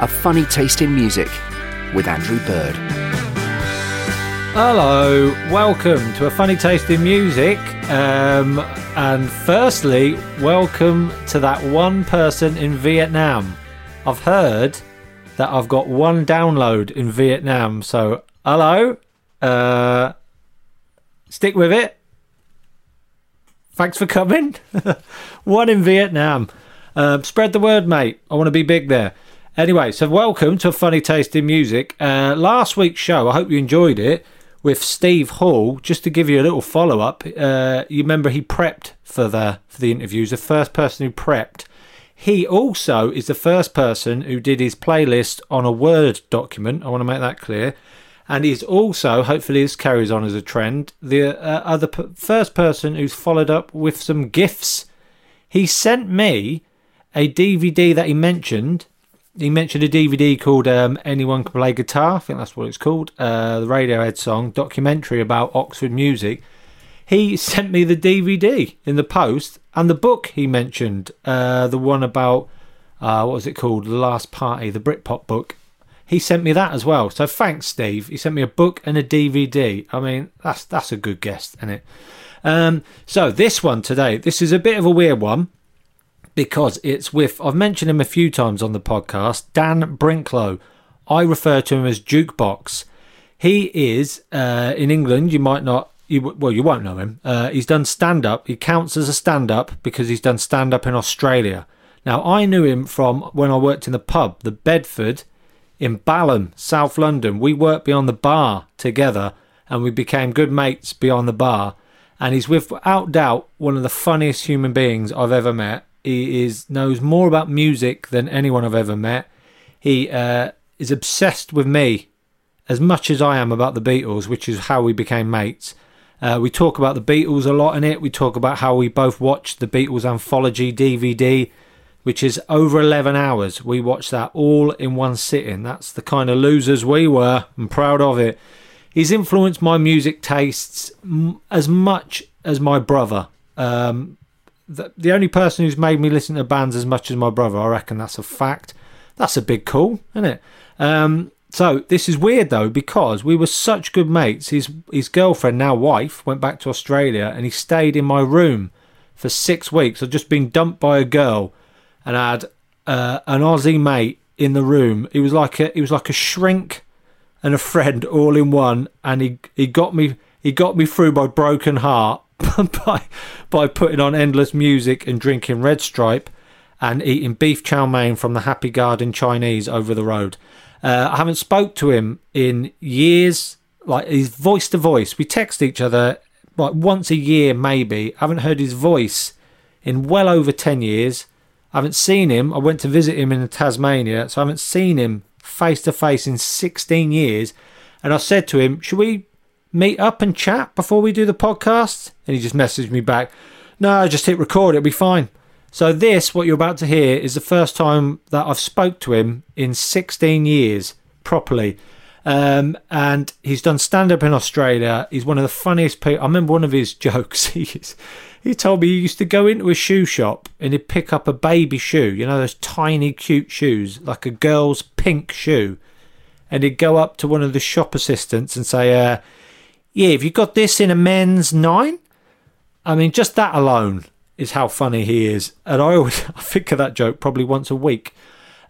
A funny taste in music with Andrew Bird. Hello, welcome to a funny taste in music. Um, and firstly, welcome to that one person in Vietnam. I've heard that I've got one download in Vietnam. So, hello, uh, stick with it. Thanks for coming. one in Vietnam. Uh, spread the word, mate. I want to be big there. Anyway, so welcome to a funny taste in music. Uh, last week's show, I hope you enjoyed it with Steve Hall. Just to give you a little follow up, uh, you remember he prepped for the for the interviews. The first person who prepped. He also is the first person who did his playlist on a Word document. I want to make that clear. And he's also, hopefully, this carries on as a trend, the uh, other p- first person who's followed up with some gifts. He sent me a DVD that he mentioned he mentioned a DVD called um, Anyone Can Play Guitar. I think that's what it's called. Uh, the Radiohead song, documentary about Oxford music. He sent me the DVD in the post and the book he mentioned, uh, the one about, uh, what was it called? The Last Party, the Britpop book. He sent me that as well. So thanks, Steve. He sent me a book and a DVD. I mean, that's that's a good guest, isn't it? Um, so this one today, this is a bit of a weird one because it's with I've mentioned him a few times on the podcast, Dan Brinklow. I refer to him as Jukebox. He is uh, in England. You might not. You, well, you won't know him. Uh, he's done stand up. He counts as a stand up because he's done stand up in Australia. Now, I knew him from when I worked in the pub, the Bedford, in Balham, South London. We worked beyond the bar together and we became good mates beyond the bar. And he's without doubt one of the funniest human beings I've ever met. He is knows more about music than anyone I've ever met. He uh, is obsessed with me as much as I am about the Beatles, which is how we became mates. Uh, we talk about the Beatles a lot in it. We talk about how we both watched the Beatles anthology DVD, which is over 11 hours. We watched that all in one sitting. That's the kind of losers we were. I'm proud of it. He's influenced my music tastes m- as much as my brother. Um, the, the only person who's made me listen to bands as much as my brother, I reckon that's a fact. That's a big call, isn't it? Um, so this is weird though because we were such good mates. His his girlfriend, now wife, went back to Australia and he stayed in my room for six weeks. I'd just been dumped by a girl and I had uh, an Aussie mate in the room. He was like a he was like a shrink and a friend all in one, and he he got me he got me through my broken heart by by putting on endless music and drinking Red Stripe and eating beef chow mein from the Happy Garden Chinese over the road. Uh, I haven't spoke to him in years. Like his voice to voice, we text each other like once a year maybe. I haven't heard his voice in well over ten years. I haven't seen him. I went to visit him in Tasmania, so I haven't seen him face to face in 16 years. And I said to him, Should we meet up and chat before we do the podcast? And he just messaged me back, No, just hit record, it'll be fine. So this, what you're about to hear, is the first time that I've spoke to him in 16 years properly. Um, and he's done stand up in Australia. He's one of the funniest people. I remember one of his jokes. He told me he used to go into a shoe shop and he'd pick up a baby shoe, you know, those tiny, cute shoes, like a girl's pink shoe. And he'd go up to one of the shop assistants and say, uh, Yeah, have you got this in a men's nine? I mean, just that alone is how funny he is. And I always I think of that joke probably once a week.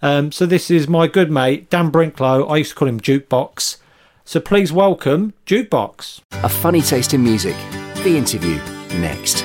Um, so this is my good mate, Dan Brinklow. I used to call him Jukebox. So please welcome Jukebox. A funny taste in music. The interview next.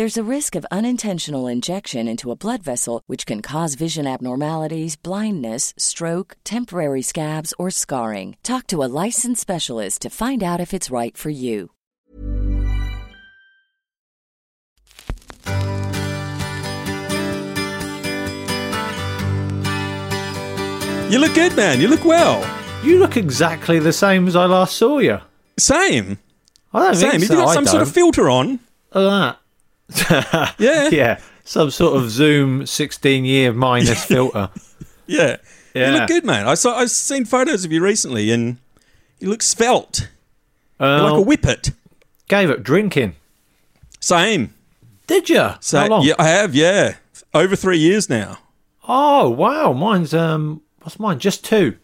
There's a risk of unintentional injection into a blood vessel, which can cause vision abnormalities, blindness, stroke, temporary scabs, or scarring. Talk to a licensed specialist to find out if it's right for you. You look good, man. You look well. You look exactly the same as I last saw you. Same. I don't Same. think Have you got I some sort of don't. filter on? Look at that. Yeah. yeah, some sort of Zoom 16 year minus filter. Yeah. You look good, man. I saw. I've seen photos of you recently, and you look svelte. You're like a Uh, whippet. gave up drinking. Same. Did you? So How long? yeah, I have. Yeah, over three years now. Oh wow, mine's um, what's mine? Just two.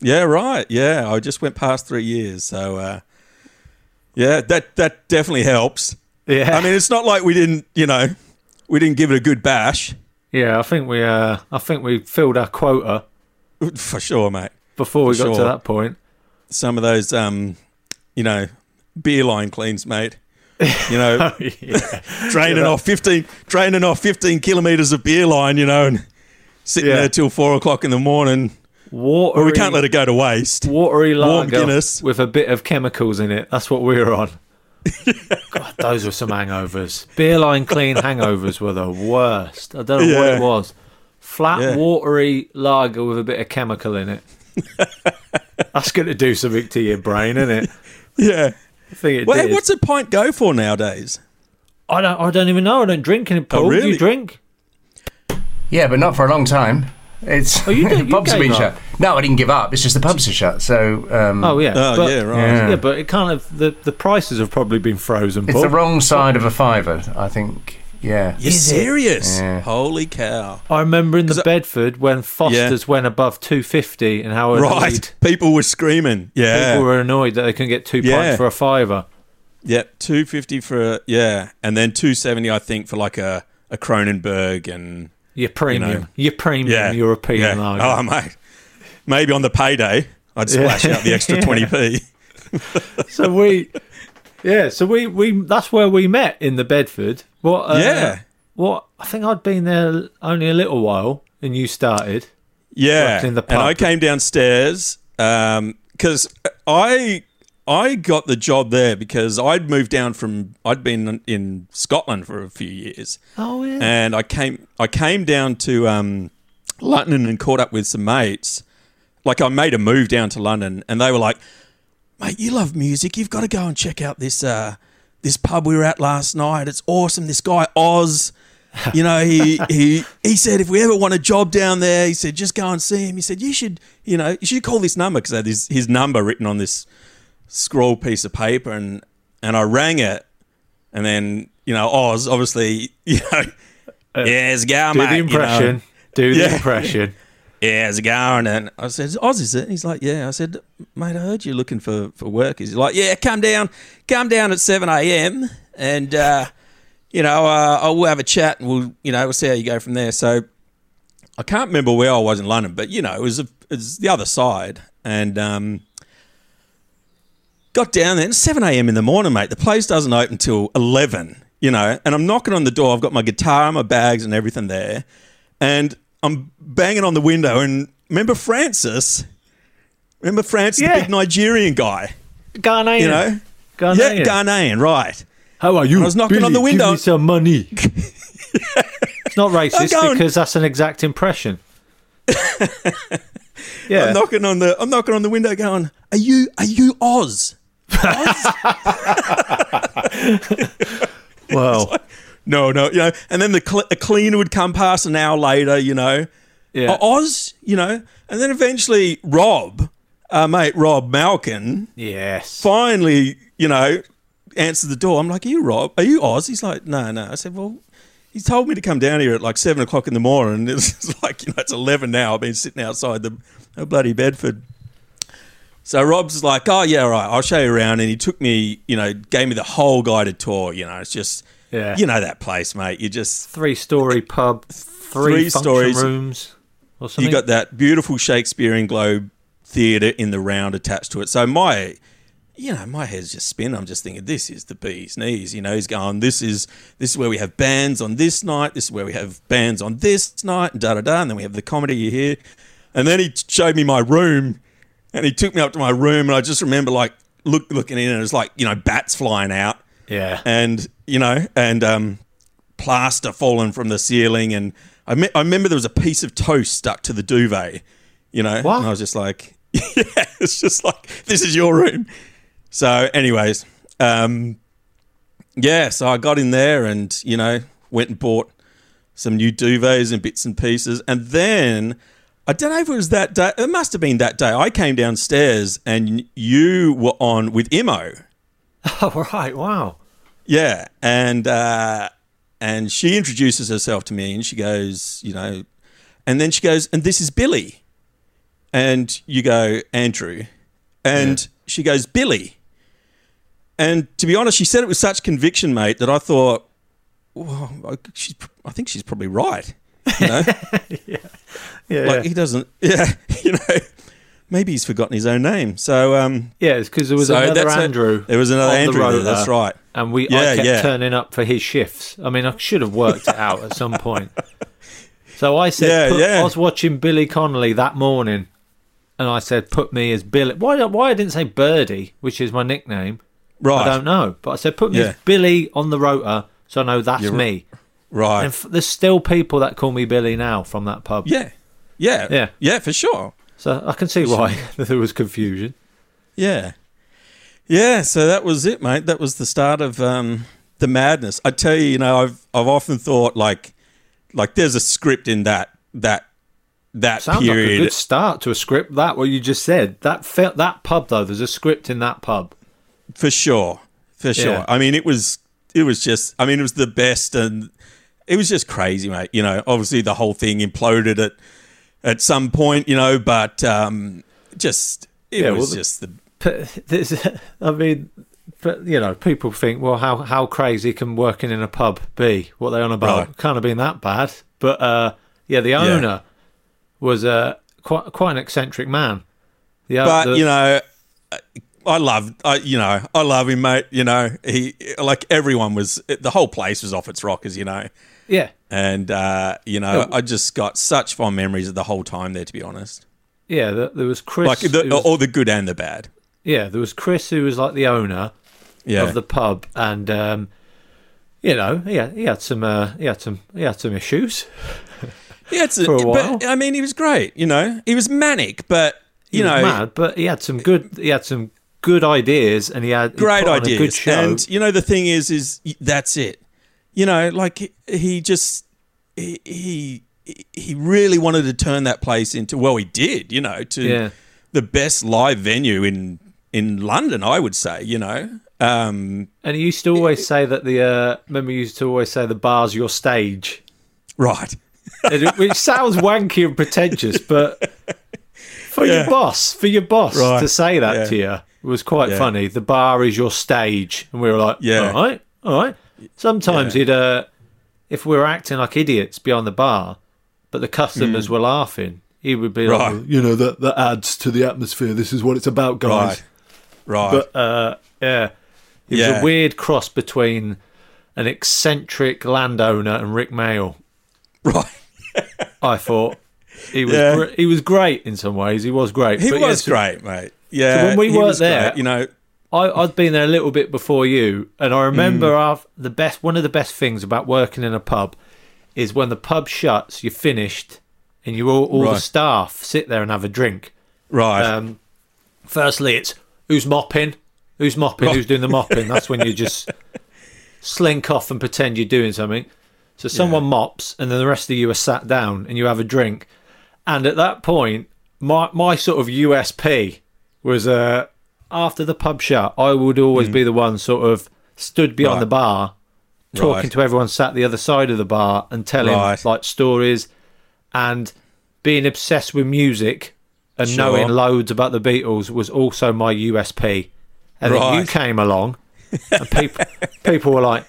Yeah, right. Yeah, I just went past three years. So uh, yeah, that that definitely helps. Yeah, I mean, it's not like we didn't, you know, we didn't give it a good bash yeah. I think we uh, I think we filled our quota for sure, mate. before we For got to that point. Some of those, um, you know, beer line cleans, mate. You know, draining off fifteen, draining off fifteen kilometers of beer line, you know, and sitting Yeah. there till four o'clock in the morning. Watery, Well, we can't let it go to waste. watery warm Guinness. with a bit of chemicals in it. That's what we're on. God, those were some hangovers. Beer line clean hangovers were the worst. I don't know what it was. Flat, Yeah. watery lager with a bit of chemical in it. That's going to do something to your brain, isn't it? Yeah. I think it Well, did. what's a pint go for nowadays? I don't. I don't even know. I don't drink any. Paul, oh, do really? you drink? Yeah, but not for a long time. It's Oh, you did- you pubs have gave been up. shut. No, I didn't give up. It's just the pubs are shut. So um, Oh yeah. Oh, but, yeah, right. Yeah. Yeah. but it kind of the the prices have probably been frozen. it's Paul. the wrong side of a fiver. I think. Yeah. You're serious? Yeah. Holy cow! I remember in the I- Bedford when Foster's went above two fifty and how annoyed Right, people were screaming. Yeah, people were annoyed that they couldn't get two Yeah. pints for a fiver. Yep, two fifty for a, yeah, and then two seventy, I think, for like a a Kronenbourg and Your premium, your premium yeah, European yeah. lager. Oh mate, maybe on the payday I'd splash out the extra twenty p. so we, yeah, so we we that's where we met in the Bedford. What? Uh, Yeah. What? I think I'd been there only a little while, and you started. Yeah, in the and I came downstairs because I I got the job there because I'd moved down from I'd been in Scotland for a few years. Oh yeah. and I came I came down to um, London and caught up with some mates. Like I made a move down to London, and they were like, "Mate, you love music. You've got to go and check out this uh, this pub we were at last night. It's awesome. This guy Oz." You know, he, he he said if we ever want a job down there, he said just go and see him. He said you should, you know, you should call this number because his, his number written on this scroll piece of paper, and and I rang it, and then you know Oz obviously you know yeah it's going do mate the you know. impression. Do the Yeah. impression. yeah how's it going and I said Oz is it and he's like yeah I said mate I heard you're looking for for work he's like yeah come down come down at seven a.m. and uh, you know uh, I will have a chat and we'll you know we'll see how you go from there so I can't remember where I was in London but you know it was a, it was the other side and um. Got down there, and 7 a.m. in the morning, mate. The place doesn't open till 11, you know, and I'm knocking on the door. I've got my guitar, my bags, and everything there. And I'm banging on the window. And remember Francis? Remember Francis, Yeah. the big Nigerian guy? Ghanaian. You know? Ghanaian. Yeah, Ghanaian, right. How are you? I was knocking on the window. Give me some money. it's not racist going- because that's an exact impression. yeah. I'm knocking on the I'm knocking on the window going, Are you are you Oz? Well, No, no, you know, and then the cl- a cleaner would come past an hour later, you know. yeah. Oz, you know, and then eventually Rob, uh, mate Rob Malkin Yes. finally, you know, answered the door. I'm like, "Are you Rob? Are you Oz?" He's like, "No, no." I said, "Well." He told me to come down here at like seven o'clock in the morning. It's like you know, it's eleven now. I've been sitting outside the bloody Bedford. So Rob's like, "Oh yeah, all right, I'll show you around." And he took me, you know, gave me the whole guided tour. You know, it's just, Yeah. you know that place, mate. You just Three story pub, three, Three stories. rooms, or something. you got that beautiful Shakespearean Globe theatre in the round attached to it. So my, you know, my head's just spinning. I'm just thinking, this is the bee's knees. You know, he's going, this is this is where we have bands on this night. This is where we have bands on this night, and da da da. And then we have the comedy here. And then he showed me my room, and he took me up to my room, and I just remember like look looking in, and it was like you know bats flying out yeah. and you know, and um, plaster falling from the ceiling, and I, me- I remember there was a piece of toast stuck to the duvet, you know, What? and I was just like, yeah, it's just like this is your room. So, anyways, um, yeah, so I got in there and you know went and bought some new duvets and bits and pieces, and then. I don't know if it was that day. It must have been that day. I came downstairs and you were on with Imo. Oh, right. Wow. Yeah, and uh, and she introduces herself to me, and she goes, you know, and then she goes, and this is Billy, and you go Andrew, and she goes Billy, and to be honest, she said it with such conviction, mate, that I thought, well, I- she's, I think she's probably right, you know, Yeah. Like he doesn't, yeah, you know, maybe he's forgotten his own name, so um, yeah, it's because there was so another. Andrew. There was another the Andrew. there, that's right. And we, Yeah, I kept yeah. turning up for his shifts. I mean, I should have worked it out at some point. So I said, Yeah, put- yeah. I was watching Billy Connolly that morning, and I said, put me as Billy. Why? Why I didn't say Birdie, which is my nickname? Right, I don't know, but I said, put me Yeah. as Billy on the rota, so I know that's You're- me. right. And f- there's still people that call me Billy now from that pub. Yeah. Yeah. Yeah. Yeah, for sure. So I can see why there was confusion. Yeah. Yeah, so that was it, mate. That was the start of um, the madness. I tell you, you know, I've I've often thought like like there's a script in that that that Sounds like a period. good start to a script. That what you just said. That fe- that pub though. There's a script in that pub. for sure. For sure. Yeah. I mean, it was it was just I mean, it was the best and it was just crazy, mate. You know, obviously the whole thing imploded at at some point, you know, but um just it Yeah, well, was the- just the there's, I mean, but you know, people think, well, how how crazy can working in a pub be? What they on about? Right. Can't have been that bad. But uh, yeah, the owner was uh, quite quite an eccentric man. The, but the- you know i love I, you know i love him mate you know he like everyone was the whole place was off its rockers you know yeah, and uh you know i just got such fond memories of the whole time there to be honest yeah. The, there was Chris. like the, was- all the good and the bad yeah, there was Chris who was like the owner yeah of the pub, and um, you know, he had, he had some uh, he had some he had some issues. yeah it's for a while. but i mean he was great you know he was manic but He you was know mad, but he had some good he had some good ideas, and he had he great a good ideas show. and you know the thing is is that's it you know like he just he he he really wanted to turn that place into well he did you know to Yeah. the best live venue in in london i would say you know um And he used to always say that the uh, remember he used to always say the bar's your stage, right it- which sounds wanky and pretentious, but for your boss, for your boss Right. to say that Yeah. to you was quite Yeah. funny. The bar is your stage, and we were like, Yeah. all right, all right. Sometimes Yeah. he'd uh, if we were acting like idiots behind the bar, but the customers were laughing, he would be Mm. Right. like, you know, that that adds to the atmosphere. This is what it's about, guys. right right But uh, yeah, he was a weird cross between an eccentric landowner and Rik Mayall. right I thought he was Yeah. gr- he was great in some ways. He was great. he But was yes, great mate yeah when we he weren't was great, there- you know I, I'd been there a little bit before you, and I remember Mm. the best one of the best things about working in a pub is when the pub shuts, you're finished, and you all, all the staff sit there and have a drink. right Um, firstly, it's who's mopping, who's mopping, who's doing the mopping. That's when you just slink off and pretend you're doing something. So someone mops, and then the rest of you are sat down and you have a drink. And at that point, my my sort of USP was uh, after the pub shut, I would always be the one sort of stood beyond Mm. Right. the bar, talking Right. to everyone sat the other side of the bar and telling Right. like stories and being obsessed with music and Sure. knowing loads about the Beatles was also my USP. And then you came along and people people were like,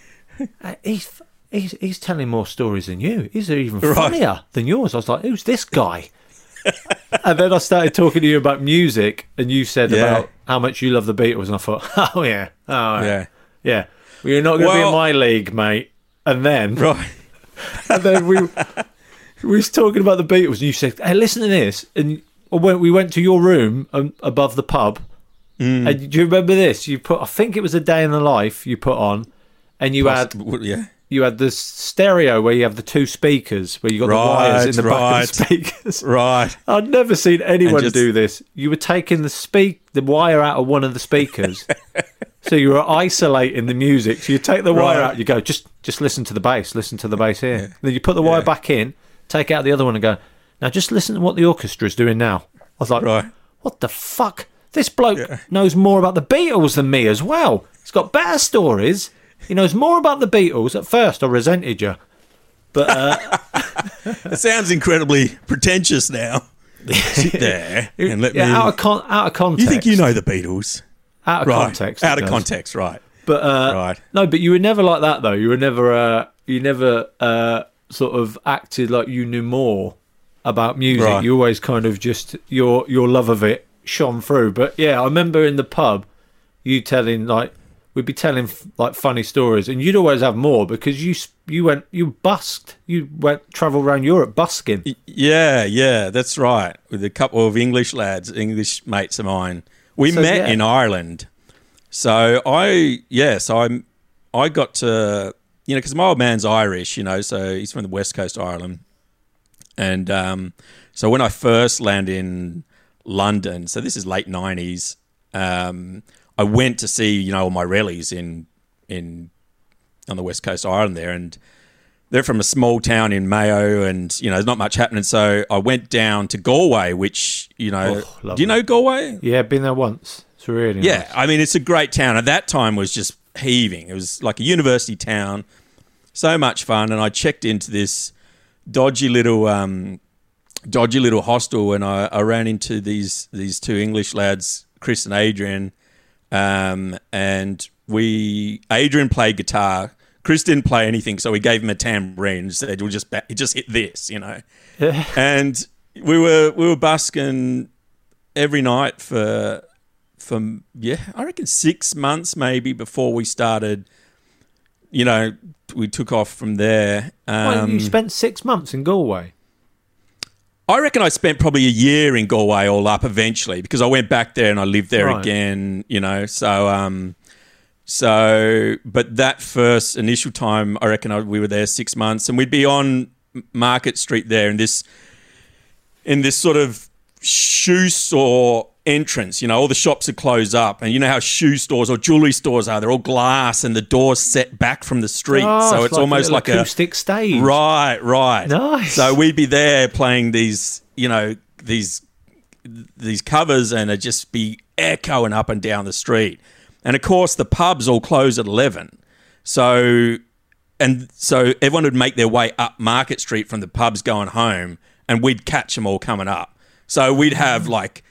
"Uh, he's, he's, he's telling more stories than you. He's even funnier than yours. I was like, who's this guy? and then I started talking to you about music, and you said Yeah. about how much you love the Beatles, and I thought, oh yeah, oh yeah, Yeah. yeah. Well, you're not going to be in my league, mate. And then, Right. and then we we was talking about the Beatles, and you said, "Hey, listen to this." And we went to your room um, above the pub, Mm. and do you remember this? You put, I think it was a day in the life you put on, and you had yeah. You had the stereo where you have the two speakers where you got the wires in the Right, back of the speakers. Right. I'd never seen anyone just- do this. You were taking the speak the wire out of one of the speakers, so you were isolating the music. So you take the wire Right. out, you go just just listen to the bass, listen to the bass here. Then you put the wire Yeah. back in, take out the other one, and go now just listen to what the orchestra is doing now. I was like, Right. what the fuck? This bloke knows more about the Beatles than me as well. He's got better stories. He knows more about the Beatles. At first, I resented you, but uh, It sounds incredibly pretentious now. Sit there and let yeah, me. out of con- out of context. you think you know the Beatles? out of right. context? Out of does. context, right. But uh, Right. no, but you were never like that though. You were never uh, you never uh, sort of acted like you knew more about music. Right. You always kind of just your your love of it shone through. But yeah, I remember in the pub you telling like we'd be telling like funny stories, and you'd always have more because you you went you busked you went travel around Europe busking. Yeah, yeah, that's right. With a couple of English lads, English mates of mine. We So, met yeah. in Ireland. So I, yes, I'm, I got to, you know, because my old man's Irish, you know, so he's from the west coast of Ireland. And um, so when I first landed in London, so this is late 90s, um, I went to see, you know, all my rallies in, in, on the west coast of Ireland there. And, they're from a small town in Mayo, and you know there's not much happening. So I went down to Galway, which you know, Oh, do you know Galway? Yeah, been there once. It's really Yeah, nice. I mean it's a great town. At that time, was just heaving. It was like a university town, so much fun. And I checked into this dodgy little, um, dodgy little hostel, and I, I ran into these these two English lads, Chris and Adrian, um, and we Adrian played guitar. Chris didn't play anything, so we gave him a tambourine and said, "We'll just ba- just hit this," you know. and we were we were busking every night for for yeah, I reckon six months maybe before we started. You know, we took off from there. Well, Um, you spent six months in Galway. I reckon I spent probably a year in Galway all up eventually because I went back there and I lived there Right. again, you know. So, um, so, but that first initial time, I reckon I, we were there six months and we'd be on Market Street there in this, in this sort of shoe store entrance. You know, all the shops are closed up, and you know how shoe stores or jewelry stores are. They're all glass and the doors set back from the street, Oh, so it's, like almost little like a acoustic stage. Right, right. Nice. So we'd be there playing these, you know, these these covers, and it'd just be echoing up and down the street. And of course, the pubs all close at eleven. So, and so everyone would make their way up Market Street from the pubs going home, and we'd catch them all coming up. So we'd have like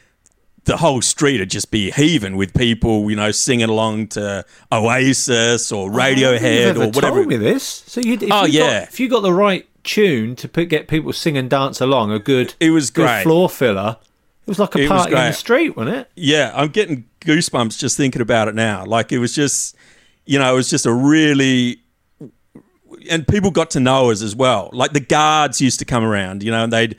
the whole street would just be heaving with people, you know, singing along to Oasis or oh, Radiohead You've or whatever. Told me this. So you, if Oh, you yeah. got, if you got the right tune to put, get people sing and dance along, a good It was good great. floor filler. It was like a It party in the street, wasn't it? Yeah, I'm getting goosebumps just thinking about it now. Like it was just, you know, it was just a really, and people got to know us as well. Like the guards used to come around, you know, and they'd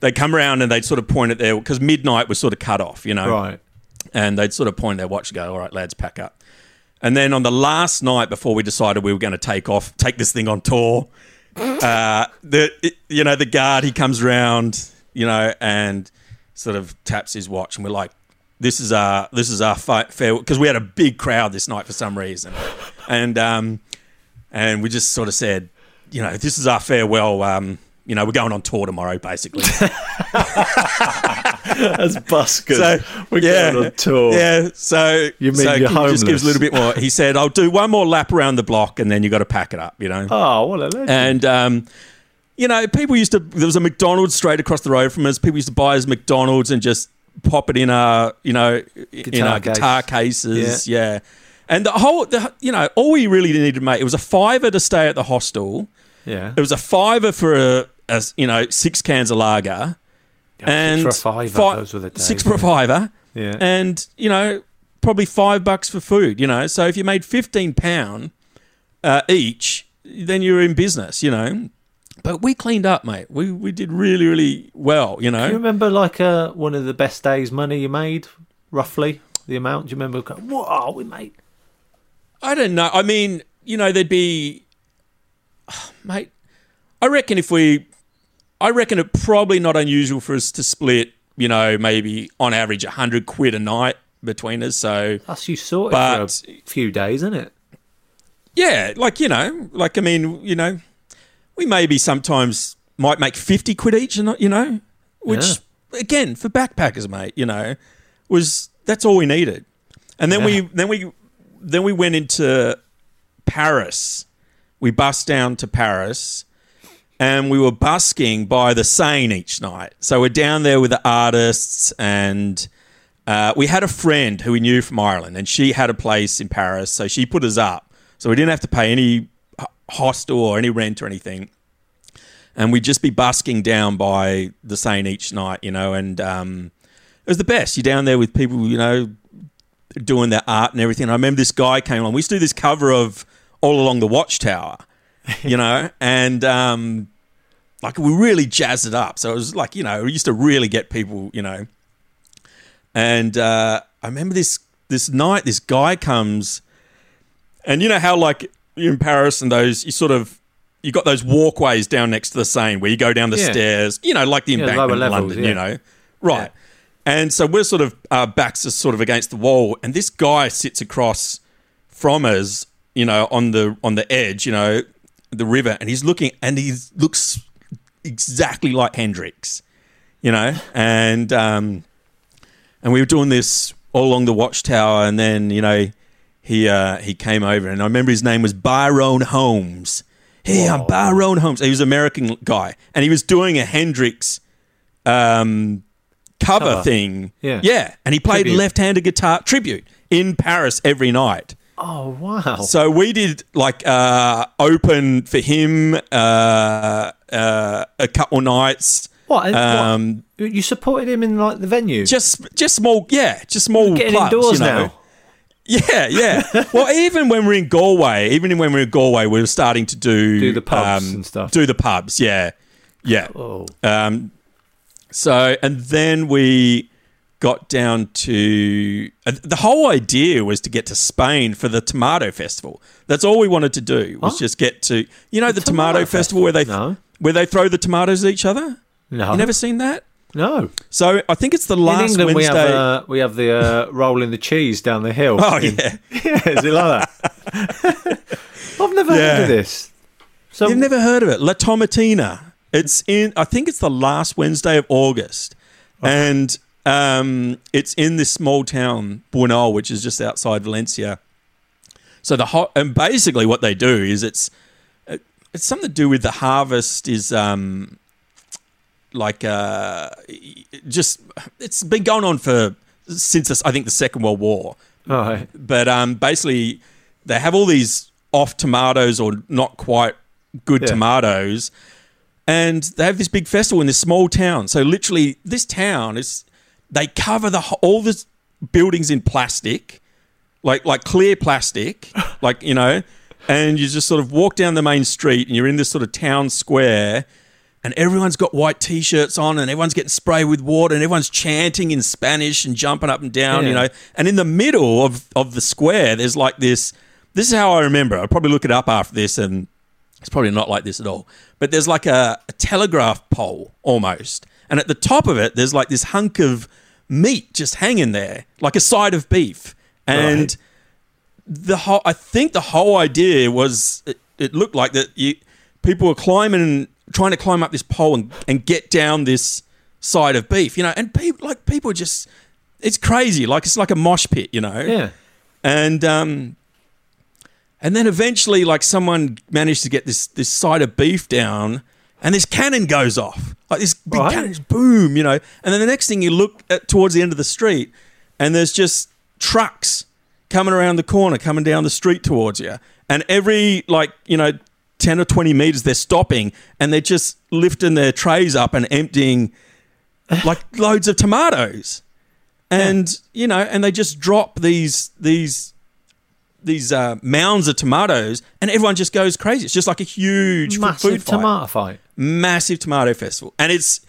they'd come around and they'd sort of point at their because midnight was sort of cut off, you know, Right. and they'd sort of point their watch, and go, all right, lads, pack up. And then on the last night before we decided we were going to take off, take this thing on tour, uh, the it- you know the guard he comes around, you know, and sort of taps his watch, and we're like, "This is our this is our fi- farewell," because we had a big crowd this night for some reason, and um, and we just sort of said, you know, this is our farewell um, You know, we're going on tour tomorrow, basically. As buskers, So we're yeah, going on tour. Yeah, so You mean so you're Kim just gives a little bit more. He said, "I'll do one more lap around the block, and then you got to pack it up." You know, Oh, what a legend. and um, you know, people used to. There was a McDonald's straight across the road from us. People used to buy us McDonald's and just pop it in our, you know, in Guitar our case. guitar cases. Yeah. And the whole, the, you know, all we really needed to make it was a fiver to stay at the hostel. yeah. It was a fiver for a, a you know, six cans of lager. and for a fiver, fi- those were the days, Six for a fiver. Yeah. And, you know, probably five bucks for food, you know. So if you made 15 pound uh, each, then you're in business, you know. But we cleaned up, mate. We we did really, really well, you know. Do you remember like uh, one of the best days money you made, roughly the amount? Do you remember? going, Whoa, we made. I don't know. I mean, you know, there'd be, mate. I reckon if we, I reckon it probably not unusual for us to split, you know, maybe on average a hundred quid a night between us. So That's you sorted But- for a few days, isn't it? yeah, like you know, like I mean, you know, we maybe sometimes might make fifty quid each, and you know, which again for backpackers, mate, you know, was that's all we needed. And then we then we then we went into Paris. We bussed down to Paris and we were busking by the Seine each night. So we're down there with the artists, and uh, we had a friend who we knew from Ireland, and she had a place in Paris, so she put us up. So we didn't have to pay any hostel or any rent or anything, and we'd just be busking down by the Seine each night, you know, and um, it was the best. You're down there with people, you know, doing their art and everything. I remember this guy came along. We used to do this cover of All Along the Watchtower, you know, and um, like we really jazzed it up. So it was like, you know, we used to really get people, you know. And uh, I remember this this night, this guy comes, and you know how like you in Paris and those you sort of you got those walkways down next to the Seine where you go down the Yeah. stairs, you know, like the Yeah, embankment in levels, London, yeah. you know, right? And so we're sort of our backs are sort of against the wall, and this guy sits across from us, you know, on the on the edge, you know, the river, and he's looking, and he looks exactly like Hendrix, you know, and um, and we were doing this all along the watchtower, and then you know, he uh, he came over, and I remember his name was Byron Holmes. Hey, I'm Byron Holmes. He was an American guy, and he was doing a Hendrix um, cover, Cover. thing. Yeah. yeah, and he played Tribute. left-handed guitar tribute in Paris every night. Oh wow! So we did like uh, open for him uh, uh, a couple nights. what, Um, what? You supported him in like the venue? Just, just small, yeah, just small getting clubs, indoors you know. now. Yeah, yeah. well, even when we're in Galway, even when we're in Galway, we are starting to do Do the pubs and stuff. Do the pubs, yeah, yeah. Oh. Um, so, and then we got down to uh, the whole idea was to get to Spain for the Tomato Festival. That's all we wanted to do was Huh? just get to you know the, Tomato, Tomato Festival where they No. where they throw the tomatoes at each other. No, You never seen that? no. So I think it's the In last England, we Wednesday. have uh, we have the uh, rolling the cheese down the hill. oh In- yeah, yeah, is it like that? I've never heard of this. So You've never heard of it? La Tomatina. It's in. I think it's the last Wednesday of August, and um, it's in this small town Buñol, which is just outside Valencia. So the hot and basically what they do is it's it- it's something to do with the harvest. Is um like uh just it's been going on for since this, I think the Second World War All right. but um, basically they have all these off tomatoes or not quite good Yeah. tomatoes and they have this big festival in this small town so literally this town is they cover the all the buildings in plastic like like clear plastic like you know and you just sort of walk down the main street and you're in this sort of town square and everyone's got white t-shirts on and everyone's getting sprayed with water and everyone's chanting in Spanish and jumping up and down, you know. And in the middle of, of the square, there's like this. This is how I remember. I'll probably look it up after this, and it's probably not like this at all. But there's like a, a telegraph pole almost, and at the top of it, there's like this hunk of meat just hanging there, like a side of beef, and Right. the whole I think the whole idea was it, it looked like that you people were climbing and trying to climb up this pole and, and get down this side of beef, you know, and people like people just it's crazy, like it's like a mosh pit, you know. Yeah. And um and then eventually like someone managed to get this this side of beef down and this cannon goes off. Like this big Right. cannon, boom, you know. And then the next thing you look at towards the end of the street and there's just trucks coming around the corner, coming down the street towards you. And every like, you know, 10 or 20 meters they're stopping and they're just lifting their trays up and emptying like loads of tomatoes. And you know, and they just drop these these these uh, mounds of tomatoes, and everyone just goes crazy. It's just like a huge Massive food fight. tomato fight. massive tomato festival, and it's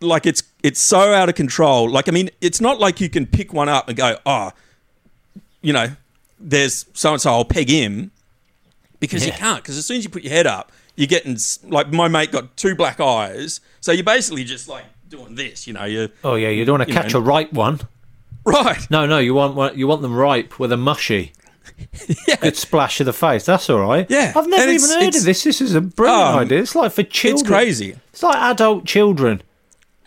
like it's it's so out of control. Like I mean, it's not like you can pick one up and go, oh, you know, there's so and so. I'll peg him because you can't. Because as soon as you put your head up, you're getting like my mate got two black eyes, so you're basically just like doing this. You know, you Oh yeah, you don't want to catch know. a ripe one. right. No, no, you want you want them ripe with a mushy. Good splash of the face. That's all right. Yeah, I've never even heard of this. This is a brilliant Um, idea. It's like for children. It's crazy. It's like adult children.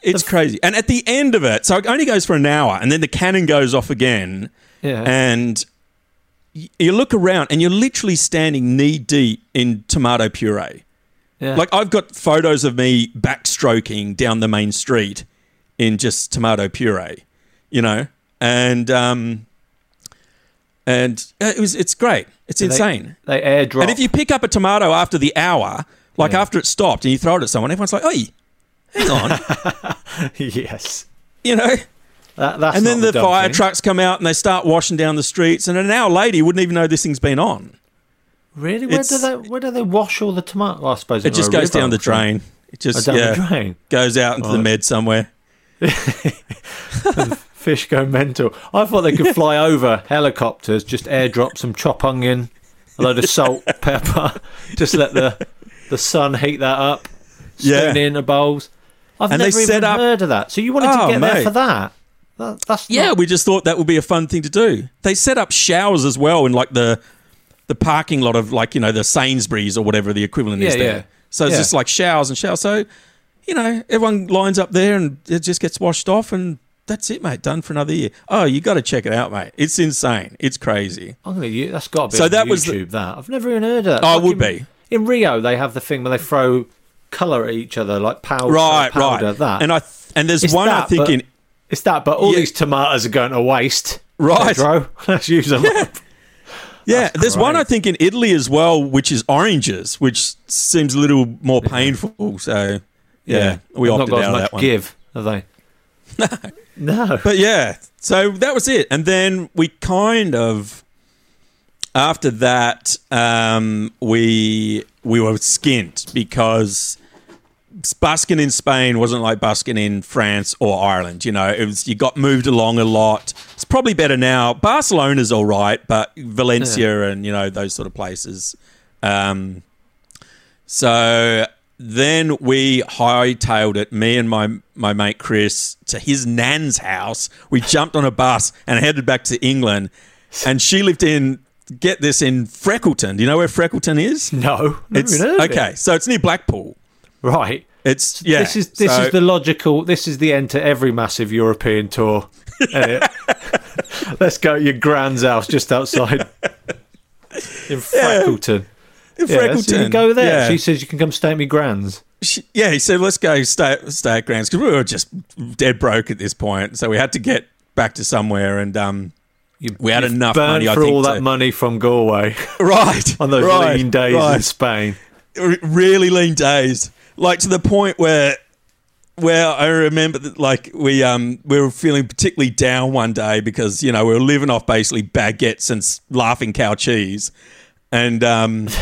It's crazy. And at the end of it, so it only goes for an hour, and then the cannon goes off again, Yeah. and you look around, and you're literally standing knee deep in tomato puree. yeah. Like I've got photos of me backstroking down the main street in just tomato puree, you know, and um, and it was it's great. It's They- insane. They, airdrop. And if you pick up a tomato after the hour, like after it stopped, and you throw it at someone, everyone's like, "Hey, hang on," yes. you know. That, that's and then not the fire thing. trucks come out and they start washing down the streets. And an hour later, you wouldn't even know this thing's been on. Really? Where do they where do they wash all the tomato? Well, I suppose It just goes down the drain. It Oh, just down yeah, the drain. goes out into the med somewhere. Fish go mental. I thought they could fly over helicopters, just airdrop some chop onion, a load of salt, pepper, just let the the sun heat that up. Yeah. Spoon it into bowls. I've And they never set even up- heard of that. So you wanted Oh, to get there for that? that that's Yeah, not- we just thought that would be a fun thing to do. They set up showers as well in like the the parking lot of like you know the Sainsbury's or whatever the equivalent is Yeah, there. yeah. So it's Yeah. just like showers and showers. So you know everyone lines up there and it just gets washed off and. That's it, mate. Done for another year. Oh, you got to check it out, mate. It's insane. It's crazy. I'm gonna. That's got to be So that was the- YouTube. that I've never even heard of. That. Oh, Like would in, be. In Rio, they have the thing where they throw color at each other, like powder. Right, powder, right. That And I th- and there's It's one I that, think but- in It's that, but all Yeah. these tomatoes are going to waste. Right. bro. let's use them. up. Yeah, That's there's one I think in Italy as well, which is oranges, which seems a little more painful. So yeah, we They've opted out of that one. give, have they? no. No. But yeah, so that was it, and then we kind of after that um, we we were skint because busking in Spain wasn't like busking in France or Ireland. You know, it was you got moved along a lot. It's probably better now. Barcelona's all right, but Valencia and you know those sort of places. Um, so then we hightailed it, me and my my mate Chris, to his nan's house. We jumped on a bus and headed back to England. And she lived in get this in Freckleton. Do you know where Freckleton is? No. It's even heard of okay. it. So it's near Blackpool. Right. It's yeah. This is this so- is the logical. This is the end to every massive European tour. Let's go to your grand's house just outside in Freckleton. In Yeah, Freckleton. go there. Yeah. She says you can come stay at me grand's. She- yeah, he said, let's go stay, stay at Grant's because we were just dead broke at this point. So we had to get back to somewhere and um, You, We had you've enough burned money, I for think, all to- that money from Galway right on those right, lean days in. Spain. R- really lean days, like to the point where where I remember that like we um we were feeling particularly down one day because you know we were living off basically baguettes and laughing cow cheese, and um.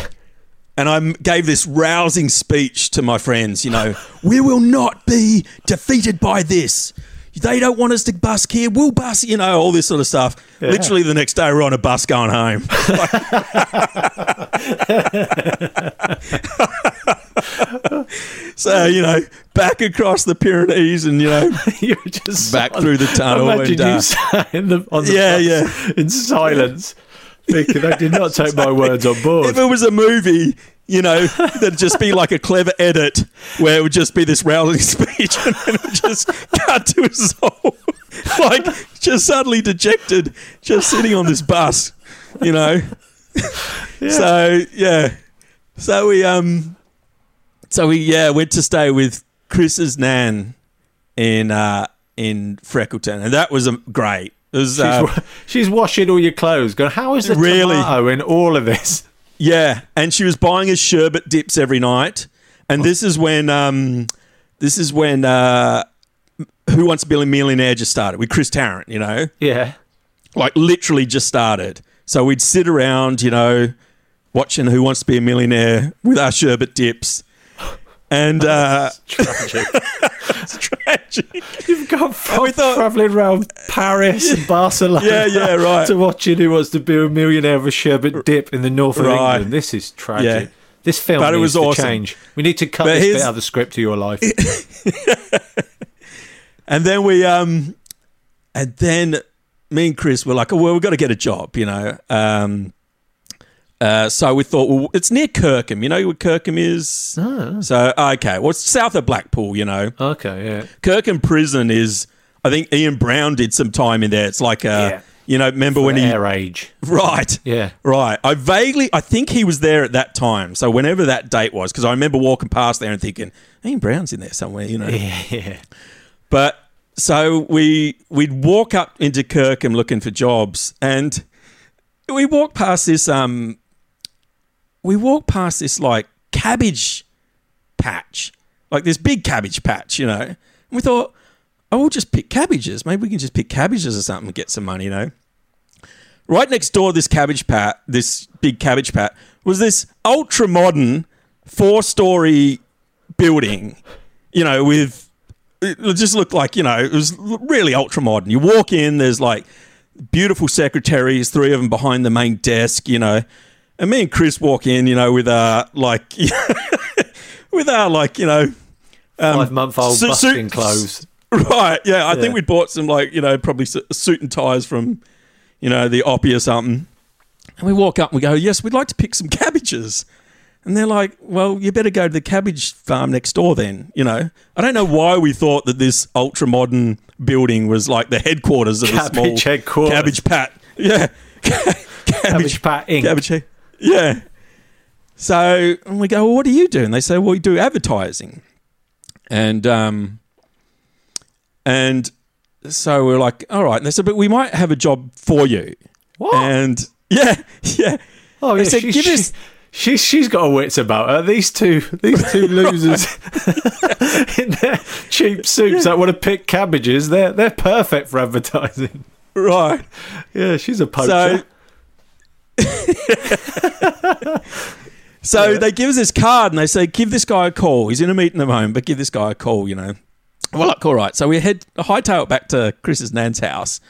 And I gave this rousing speech to my friends, you know, we will not be defeated by this. They don't want us to busk here. We'll busk, you know, all this sort of stuff. Literally the next day, we're on a bus going home. so, you know, back across the Pyrenees and, you know, You're just Back silent. through the tunnel Imagine and, uh, you sat in the, on the Yeah, bus yeah. in silence, thinking they did not take my words on board. if it was a movie, You know, there'd just be like a clever edit where it would just be this rousing speech and then it would just cut to his soul. like, just suddenly dejected, just sitting on this bus, you know. So, yeah. So we, um, so we, yeah, went to stay with Chris's nan in, uh, in Freckleton. And that was um, great. It was, She's, uh, she's washing all your clothes. Going, how is the Really? tomato in all of this? Yeah, and she was buying us sherbet dips every night. And this is when um, this is when uh, Who Wants to Be a Millionaire just started with Chris Tarrant. You know, Yeah. like literally just started. So we'd sit around, you know, watching Who Wants to Be a Millionaire with our sherbet dips. And uh, Tragic. it's tragic. You've got from we thought- travelling around Paris and Barcelona. Yeah, yeah, right. To watching Who Wants to Be a Millionaire with a sherbet dip in the north of Right. England. This is tragic. Yeah. This film But it needs was to awesome. change. We need to cut But this bit out of the script to your life. And then we um and then me and Chris were like, oh, well, we've got to get a job, you know. Um uh, so we thought, well, it's near Kirkham. You know where Kirkham is? So, okay. Well, it's south of Blackpool, you know. okay, yeah. Kirkham Prison is, I think Ian Brown did some time in there. It's like, uh, Yeah. you know, remember when he. Air age. Right. Yeah. Right. I vaguely, I think he was there at that time. So, whenever that date was, because I remember walking past there and thinking, Ian Brown's in there somewhere, you know. Yeah, yeah. But so we we'd walk up into Kirkham looking for jobs, and we walked past this um, we walked past this like cabbage patch, like this big cabbage patch, you know. And we thought, oh, we'll just pick cabbages. Maybe we can just pick cabbages or something and get some money, you know. Right next door, this cabbage pat, this big cabbage pat, was this ultra modern four story building, you know, with it just looked like you know it was really ultra modern. You walk in, there's like beautiful secretaries, three of them behind the main desk, you know, and me and Chris walk in, you know, with our like with our like you know um, Five month old su- su- clothes. Right. Yeah. I Yeah. think we'd bought some like you know probably su- suit and ties from you know the Oppie or something. And we walk up and we go, yes, we'd like to pick some cabbages. And they're like, well, you better go to the cabbage farm next door then. You know, I don't know why we thought that this ultra modern building was like the headquarters of a Cabbage small headquarters. cabbage pat. Yeah. Cabbage Pat Inc. Cabbage. Yeah. So and we go, well, what do you do? And they say, well, we do advertising. And um, and so we're like, all right. And they said, but we might have a job for you. What? And yeah, yeah. Oh, They yeah, said, she's, give she- us- she's she's got a wits about her. These two, these two losers in their cheap suits that want to pick cabbages. They're they're perfect for advertising. Right. Yeah, she's a poacher. So, so they give us this card and they say, give this guy a call. He's in a meeting at the moment, but give this guy a call, you know. Well, like, all right. So we head hightail it back to Chris's nan's house.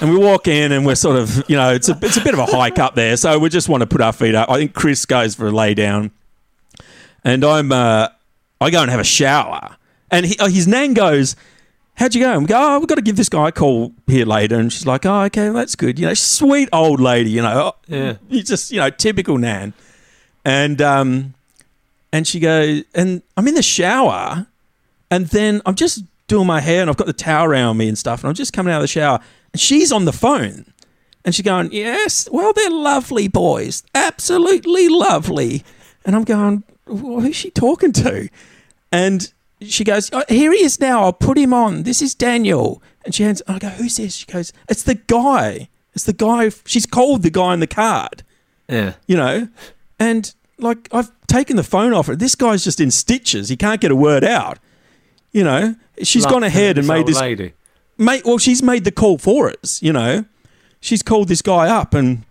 And we walk in and we're sort of, you know, it's a, it's a bit of a hike up there. So we just want to put our feet up. I think Chris goes for a lay down. And I'm, uh, I go and have a shower. And he, uh, his nan goes, How'd you go? And we go, Oh, we've got to give this guy a call here later. And she's like, Oh, okay, that's good. You know, sweet old lady, you know. Yeah. You just, you know, typical Nan. And um and she goes, and I'm in the shower, and then I'm just doing my hair and I've got the towel around me and stuff, and I'm just coming out of the shower, and she's on the phone. And she's going, Yes, well, they're lovely boys. Absolutely lovely. And I'm going, well, Who's she talking to? And she goes, oh, Here he is now. I'll put him on. This is Daniel. And she hands, I go, Who's this? She goes, It's the guy. It's the guy. She's called the guy on the card, Yeah. you know? And like, I've taken the phone off her. This guy's just in stitches. He can't get a word out. You know, she's Love gone ahead and made this lady. mate. Well, she's made the call for us. You know, she's called this guy up, and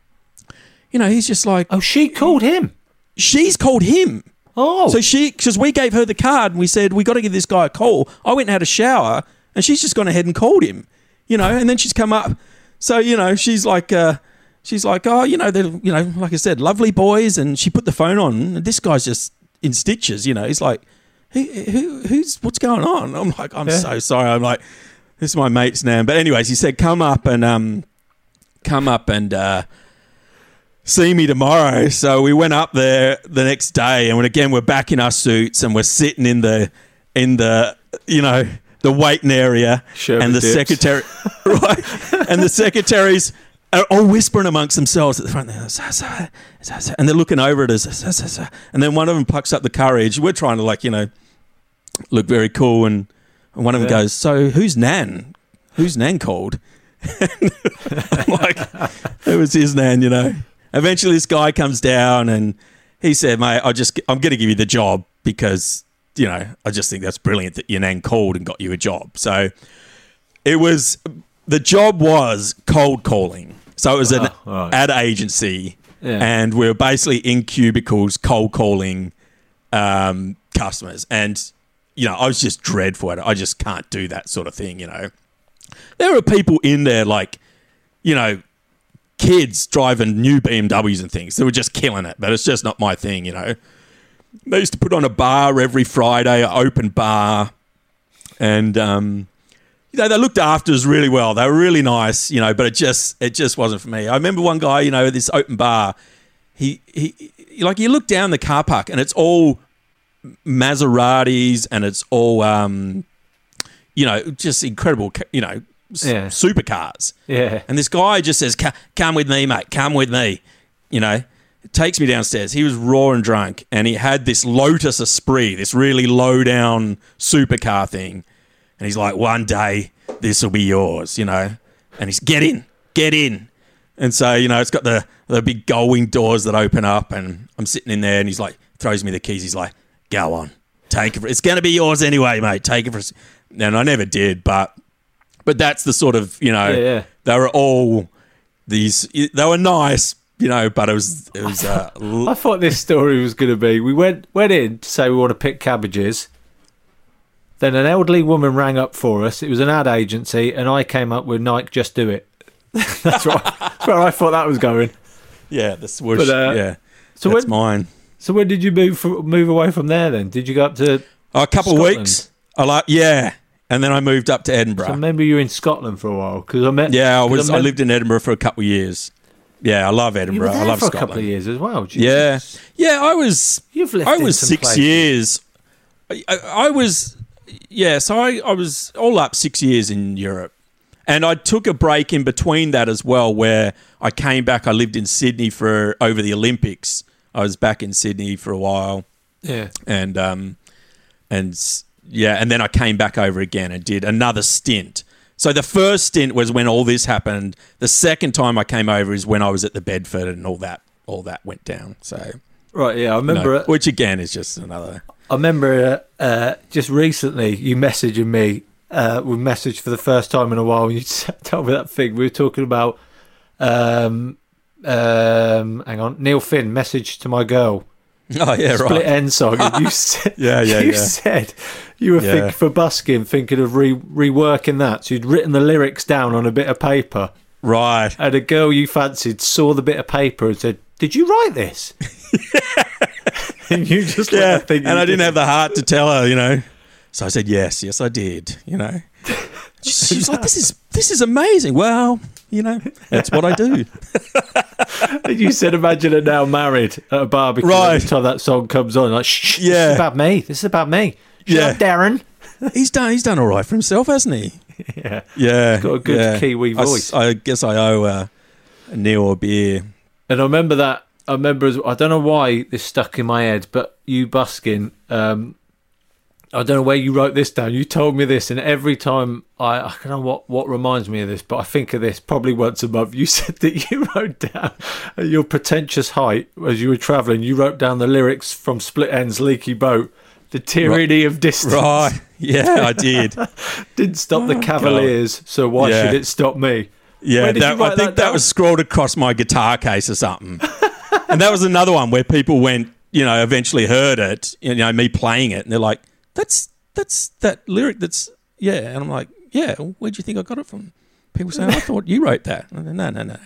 you know, he's just like, Oh, she called him. she's called him. Oh, So she, because we gave her the card and we said we got to give this guy a call. I went and had a shower, and she's just gone ahead and called him. You know, and then she's come up. So you know, she's like, uh, she's like, oh, you know, they're, you know, like I said, lovely boys, and she put the phone on. And this guy's just in stitches. You know, he's like, who, who who's what's going on? I'm like, I'm so sorry. I'm like, this is my mate's name. But anyways, he said, come up and um, come up and uh, see me tomorrow. So we went up there the next day, and when again we're back in our suits and we're sitting in the in the you know the waiting area, Sherman and the dips. secretary right, and the secretaries are all whispering amongst themselves at the front there, and they're looking over at us, and then one of them plucks up the courage. We're trying to like you know look very cool, and, and one of them Yeah. goes, "So who's Nan? Who's Nan called?" I'm like, it was his nan, you know. Eventually, this guy comes down and he said, "Mate, I just I'm going to give you the job because you know I just think that's brilliant that your nan called and got you a job." So it was the job was cold calling. So it was an Oh, right. ad agency, Yeah. and we were basically in cubicles cold calling um, customers, and you know I was just dreadful at it. I just can't do that sort of thing, you know there are people in there like you know kids driving new BMWs and things. They were just killing it but it's just not my thing you know. They used to put on a bar every Friday an open bar. And um you know they looked after us really well. They were really nice you know but it just it just wasn't for me. I remember one guy you know this open bar he he like you look down the car park and it's all Maseratis and it's all um you know, just incredible, you know, Yeah. supercars. Yeah. And this guy just says, "Come with me, mate. Come with me." You know, takes me downstairs. He was raw and drunk, and he had this Lotus Esprit, this really low down supercar thing. And he's like, "One day, this will be yours," you know. And he's get in, get in. And so, you know, it's got the the big gull wing doors that open up, and I'm sitting in there, and he's like, throws me the keys. He's like, "Go on, take it. For, it's going to be yours anyway, mate. Take it for." s-" And I never did, but but that's the sort of you know Yeah, yeah. they were all these they were nice, you know, but it was it was uh, I thought this story was going to be we went went in to say we want to pick cabbages. Then an elderly woman rang up for us. It was an ad agency, and I came up with Nike Just Do It. that's, right. that's where I thought that was going. yeah the swoosh But, uh, yeah. So that's when, mine. so when did you move move away from there? Then did you go up to? Oh, a couple of weeks. I like yeah, and then I moved up to Edinburgh. I remember you were in Scotland for a while because I met. yeah, I was. I, met- lived in Edinburgh for a couple of years. Yeah, I love Edinburgh. I love for a couple of years as well. Yeah, Jesus. yeah. I was. You've lived I was six places. years. I, I, I was. Yeah, so I, I was all up six years in Europe, and I took a break in between that as well, where I came back. I lived in Sydney for over the Olympics. I was back in Sydney for a while, Yeah. and um, and yeah, and then I came back over again and did another stint. So the first stint was when all this happened. The second time I came over is when I was at the Bedford and all that all that went down. So Right. Yeah. I no, remember. it. which again is just another. I remember uh, uh, just recently you messaging me. Uh, we messaged for the first time in a while. And you told me that thing we were talking about. Um, um, hang on, Neil Finn message to my girl. Oh yeah, right. Split right. end song. And you said, Yeah, yeah, you yeah. said you were Yeah. thinking for busking, thinking of re- reworking that. So you'd written the lyrics down on a bit of paper, Right. and a girl you fancied saw the bit of paper and said, "Did you write this?" and you just Yeah, and I didn't have the heart to tell her, you know. So I said yes, yes, I did. You know, she, she was like, "This is this is amazing." Well, you know, that's what I do. You said, imagine her now married at a barbecue Right. every time that song comes on. Like, shh, yeah. this is about me. This is about me. Shut Yeah. up, Darren. He's done. He's done all right for himself, hasn't he? Yeah. Yeah, got a good yeah. Kiwi I voice. I, guess I owe uh, Neil a beer. And I remember that. I remember. As, I don't know why this stuck in my head, but you busking. Um, I don't know where you wrote this down. You told me this, and every time I, I don't know what what reminds me of this, but I think of this probably once a month. You said that you wrote down at your pretentious height as you were travelling. You wrote down the lyrics from Split Enz, Leaky Boat, "The Tyranny of Distance." Right? Yeah, I did. Didn't stop the oh, Cavaliers, so why Oh, Yeah. should it stop me? Yeah, that, I think that that, was scrawled across my guitar case or something. and that was another one where people went, you know, eventually heard it, you know, me playing it, and they're like, "That's that's that lyric. That's yeah." And I'm like, "Yeah, where do you think I got it from?" People saying "I thought you wrote that." Go, No, no, no.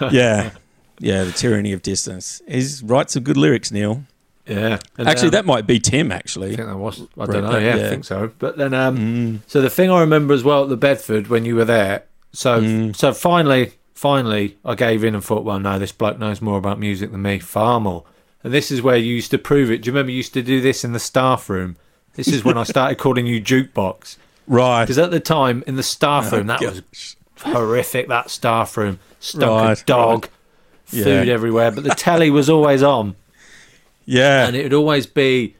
Yeah, yeah. The tyranny of distance. He's writes some good lyrics, Neil. Yeah, And, Actually, um, that might be Tim. Actually, I think that was. I don't know. that- Yeah, I think so. But then, um, Mm. so the thing I remember as well at the Bedford when you were there. So, Mm. so finally, finally I gave in and thought, well, no, this bloke knows more about music than me, far more. And this is where you used to prove it. Do you remember you used to do this in the staff room? This is when I started calling you jukebox. Right. Because at the time in the staff room, that Oh, was horrific. That staff room stunk Right, of dog, right. food Yeah. everywhere. But the telly was always on, Yeah. and it would always be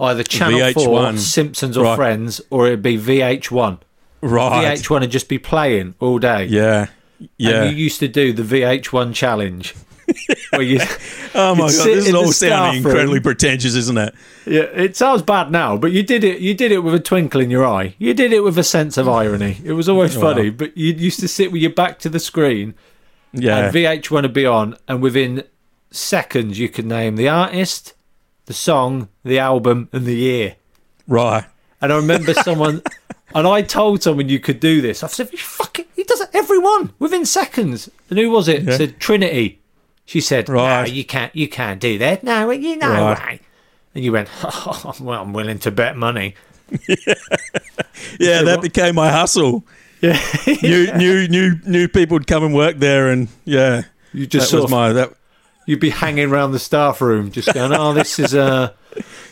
either Channel Four, VH1. Simpsons, or Right. Friends, or it'd be VH1. right. VH1 would just be playing all day. Yeah. Yeah. And you used to do the VH1 challenge. oh my god, this is all sounding incredibly pretentious, isn't it? Yeah, it sounds bad now, but you did it. You did it with a twinkle in your eye. You did it with a sense of irony. It was always funny. But you used to sit with your back to the screen, Yeah. and VH1 would be on, and within seconds you could name the artist, the song, the album, and the year. right. And I remember someone, and I told someone you could do this. I said, "You fucking, he does it everyone within seconds." And who was it? Yeah. Said Trinity. She said, Right. "No, you can't. You can't do that. No, you know Right. way." And you went, oh, "Well, I'm willing to bet money." Yeah, that what- became my hustle. Yeah, New, new, new, new people would come and work there, and yeah, you just that was of, my that. You'd be hanging around the staff room, just going, "Oh, this is uh,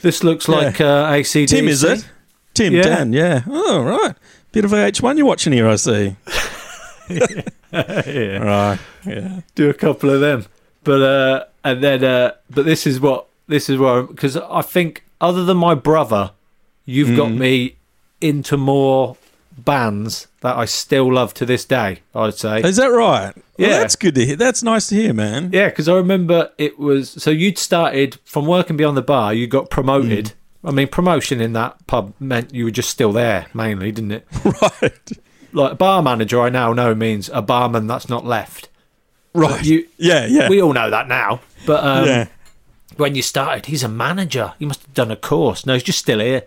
this looks like uh, ACDC." Tim, is it? Tim, Yeah. Dan, yeah. Oh, right. Bit of VH1 you're watching here, I see. yeah. Right. Yeah. do a couple of them. But uh, and then uh, but this is what this is where because I think other than my brother, you've got me into more bands that I still love to this day. I'd say. Is that right? Well, Yeah. that's good to hear. That's nice to hear, man. Yeah, because I remember it was so you'd started from working beyond the bar, you got promoted. I mean, promotion in that pub meant you were just still there mainly, didn't it? Right. Like bar manager, I now know means a barman that's not left. Right. You, yeah, yeah. we all know that now. But um, yeah. when you started, he's a manager. He must have done a course. No, he's just still here.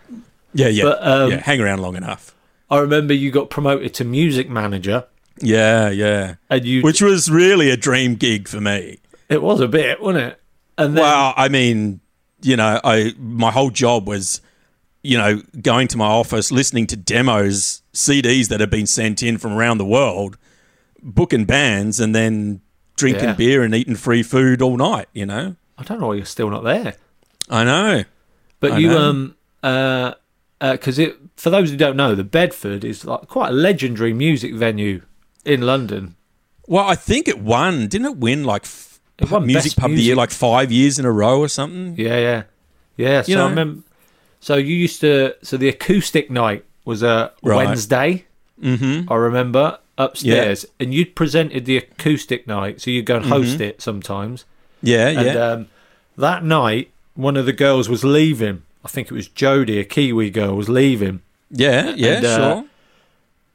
Yeah, yeah. but, um, yeah. Hang around long enough. I remember you got promoted to music manager, Yeah, yeah. and you. Which was really a dream gig for me. it was a bit, wasn't it? And then, Well, I mean, you know, I my whole job was, you know, going to my office, listening to demos, CDs that had been sent in from around the world, booking bands, and then drinking Yeah. beer and eating free food all night. You know, I don't know why you're still not there. I know. But I you, know. um, uh, because it for those who don't know, the Bedford is like quite a legendary music venue in London. Well, I think it won. Didn't it win like f- It won music pub of the year like five years in a row or something? Yeah, yeah, yeah. So You I know- remember. So you used to. So the acoustic night was a Right. Wednesday. Mm-hmm. I remember upstairs, and you'd presented the acoustic night. So you'd go and host it sometimes. Yeah, And yeah. um, that night, one of the girls was leaving. I think it was Jodie, a Kiwi girl, was leaving. yeah, yeah, and, uh, sure.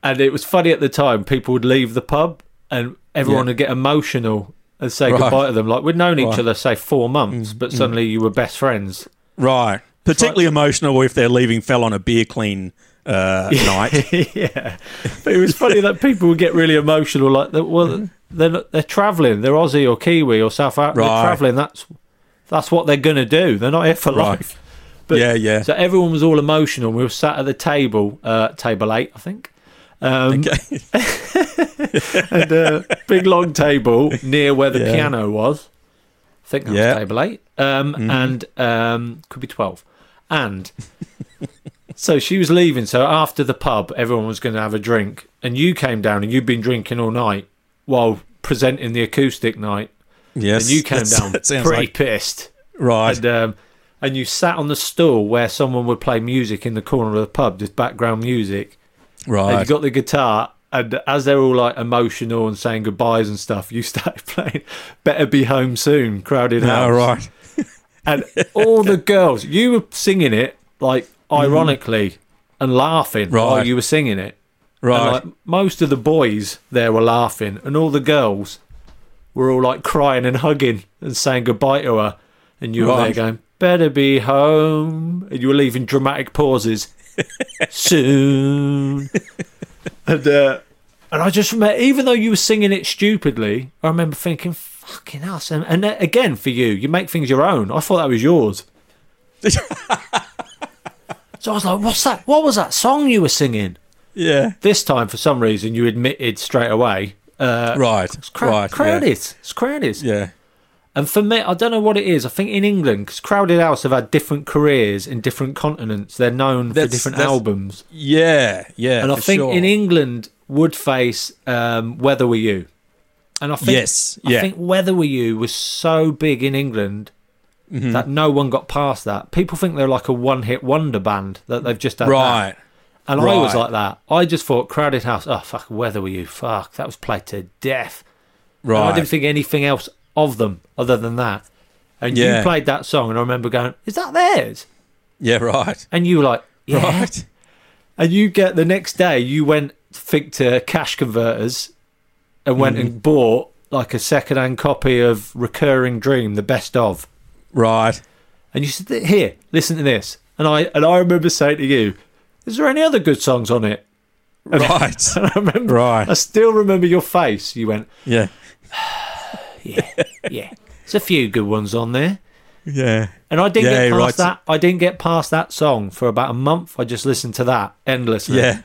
And it was funny at the time. People would leave the pub, and everyone Yeah. would get emotional and say Right. goodbye to them. Like we'd known each Right. Mm, other, say four months, but suddenly you were best friends. Right. Particularly emotional if they're leaving fell on a beer clean uh, night. yeah, but it was funny that people would get really emotional. Like, well, they're they're traveling. They're Aussie or Kiwi or South Africa. They're traveling. That's that's what they're gonna do. They're not here for Right. life. But, Yeah, yeah. So everyone was all emotional. We were sat at the table, uh, table eight, I think. Um, Okay. and a big long table near where the Yeah. piano was. I think that Yeah. was table eight. Um, And um, could be 12. And so she was leaving. So after the pub, everyone was going to have a drink. And you came down and you'd been drinking all night while presenting the acoustic night. Yes. And you came down pretty like- pissed. right. And, um, and you sat on the stool where someone would play music in the corner of the pub, just background music Right. and you got the guitar and as they're all like emotional and saying goodbyes and stuff you started playing better be home soon crowded house Oh, right. and all the girls you were singing it like ironically and laughing while Mm-hmm. You were singing it. Right. and like most of the boys there were laughing and all the girls were all like crying and hugging and saying goodbye to her. And you were there going better be home. And you were leaving dramatic pauses. Soon. And uh, and I just remember even though you were singing it stupidly I remember thinking fucking ass and, and uh, again for you you make things your own. I thought that was yours so I was like what's that what was that song you were singing yeah. this time, for some reason, you admitted straight away, Uh, right, it's cra- right, crowded. yeah. It's crowded. yeah. And for me, I don't know what it is. I think in England, because Crowded House have had different careers in different continents. They're known for different albums. Yeah, yeah. and I think sure. in England, Woodface, um, Weather With You. And I think, Yes, yeah. I think Weather With You was so big in England Mm-hmm. that no one got past that. People think they're like a one hit wonder band that they've just had. that. right, And I was like that. I just thought Crowded House, oh, fuck, Weather With You? Fuck, that was played to death. And right. I didn't think anything else of them other than that. And Yeah. you played that song, and I remember going, "Is that theirs?" yeah, right, And you were like, "Yeah." right. And you get the next day, you went think to cash converters and went Mm-hmm. and bought like a second-hand copy of Recurring Dream, the best of, Right. and you said, "Here, listen to this." And I and I remember saying to you, "Is there any other good songs on it?" Right. And I remember, Right. I still remember your face. You went, Yeah. "Yeah, yeah." There's a few good ones on there. Yeah. And I didn't Yeah, get past right. that. I didn't get past that song for about a month. I just listened to that endlessly. Yeah.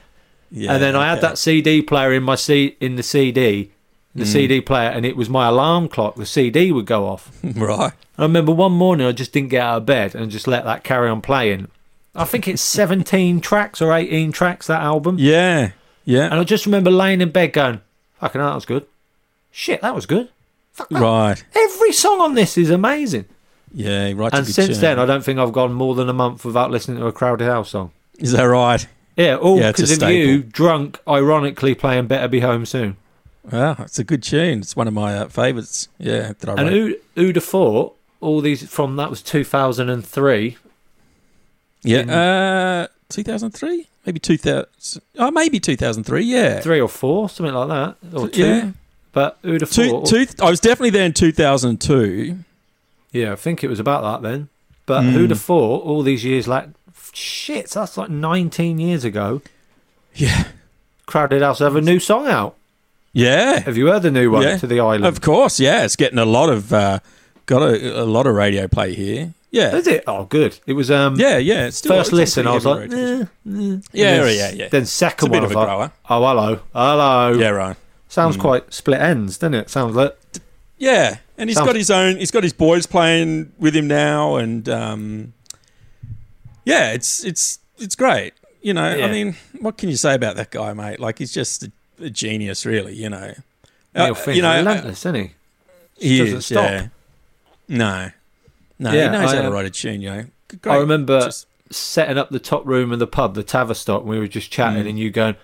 Yeah. and then I had okay. that CD player in my C in the CD, the Mm. CD player, and it was my alarm clock. The CD would go off. Right. I remember one morning I just didn't get out of bed and just let that carry on playing. I think it's 17 tracks or 18 tracks that album. Yeah. Yeah. And I just remember laying in bed going, "Fucking hell, that was good. Shit, that was good. Fuck that. Right. Every song on this is amazing." Yeah. Right. and since then, I don't think I've gone more than a month without listening to a Crowded House song. is that right? Yeah, all Yeah, because of you, drunk, ironically playing "Better Be Home Soon." Wow, it's a good tune. It's one of my uh, favourites. Yeah, that I And wrote. who who'd have thought all these from that was two thousand and three. yeah, in- uh, 2003, maybe 2000. Oh, maybe 2003. Yeah, three or four, something like that, or two. Yeah. But who'd have two, thought? two, I was definitely there in 2002. Yeah, I think it was about that then. But Mm. who'd have thought all these years? Like, shit, that's like nineteen years ago. Yeah, Crowded House have a new song out. Yeah, Have you heard the new one yeah. to the island? Of course, yeah. It's getting a lot of uh, got a, a lot of radio play here. Yeah, Is it? Oh, good. It was um yeah, yeah. It's still, first listen. I was like, eh, eh. Yeah, then, yeah, yeah. Then second It's a bit one, of I was like, grower. oh hello, hello. yeah, right. Sounds quite Split Enz, doesn't it? Sounds like Yeah, and he's Sounds- got his own. He's got his boys playing with him now, and um, yeah, it's it's it's great. You know, Yeah. I mean, what can you say about that guy, mate? Like, he's just a, a genius, really. You know, Neil Uh, Finn's you know, relentless, isn't he? he doesn't is. stop. Yeah. No, no, Yeah, he knows I, how to uh, write a tune. You know, great. I remember Just- setting up the top room of the pub, the Tavistock, and we were just chatting, Mm. and you going,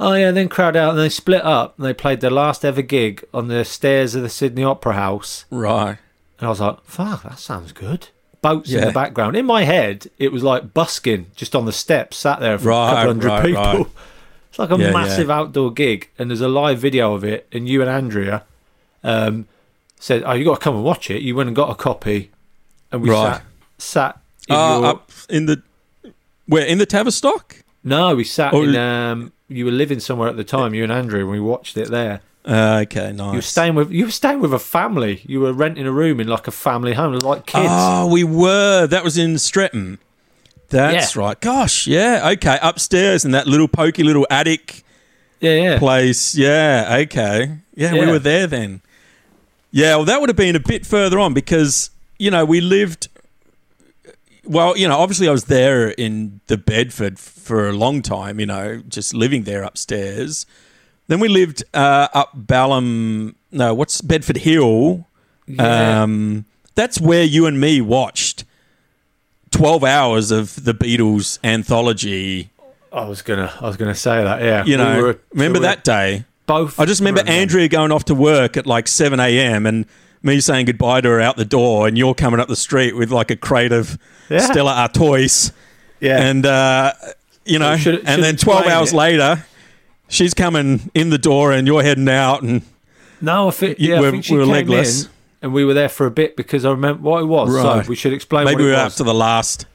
"Oh yeah," then crowd out, and they split up, and they played their last ever gig on the stairs of the Sydney Opera House, right. and I was like, "Fuck, that sounds good." Boats in the background. In my head, it was like busking just on the steps, sat there for a Right, couple hundred right, people. right. It's like a Yeah, yeah. massive outdoor gig, and there's a live video of it. And you and Andrea um, said, "Oh, you got to come and watch it." You went and got a copy, and we Right. sat sat. In Uh, your, up in the where in the Tavistock. No, we sat Oh, in. you- Um, you were living somewhere at the time, you and Andrew, and we watched it there. Uh, okay, nice. You were staying with you were staying with a family. You were renting a room in like a family home, like kids. Oh, we were. That was in Streatham. That's Yeah. right. Gosh, yeah. Okay, upstairs in that little pokey little attic yeah, yeah. place. Yeah, okay. Yeah, we were there then. Yeah, well, that would have been a bit further on because, you know, we lived. Well, you know, obviously I was there in the Bedford for a long time, you know, just living there upstairs. Then we lived uh, up Balham. No, what's Bedford Hill? Yeah. Um, that's where you and me watched 12 hours of the Beatles anthology. I was gonna, I was gonna say that. Yeah, You know, We were- remember we that day? Both. I just remember Andrea going off to work at like 7 a.m. and me saying goodbye to her out the door, and you're coming up the street with like a crate of Yeah. Stella Artois. Yeah, And, uh, you know, Should- and then 12 explain hours it. later, she's coming in the door and you're heading out. And no, I think yeah, we're- think she we were legless. in, and we were there for a bit because I remember what it was. Right. So we should explain maybe what we it were was. to the last.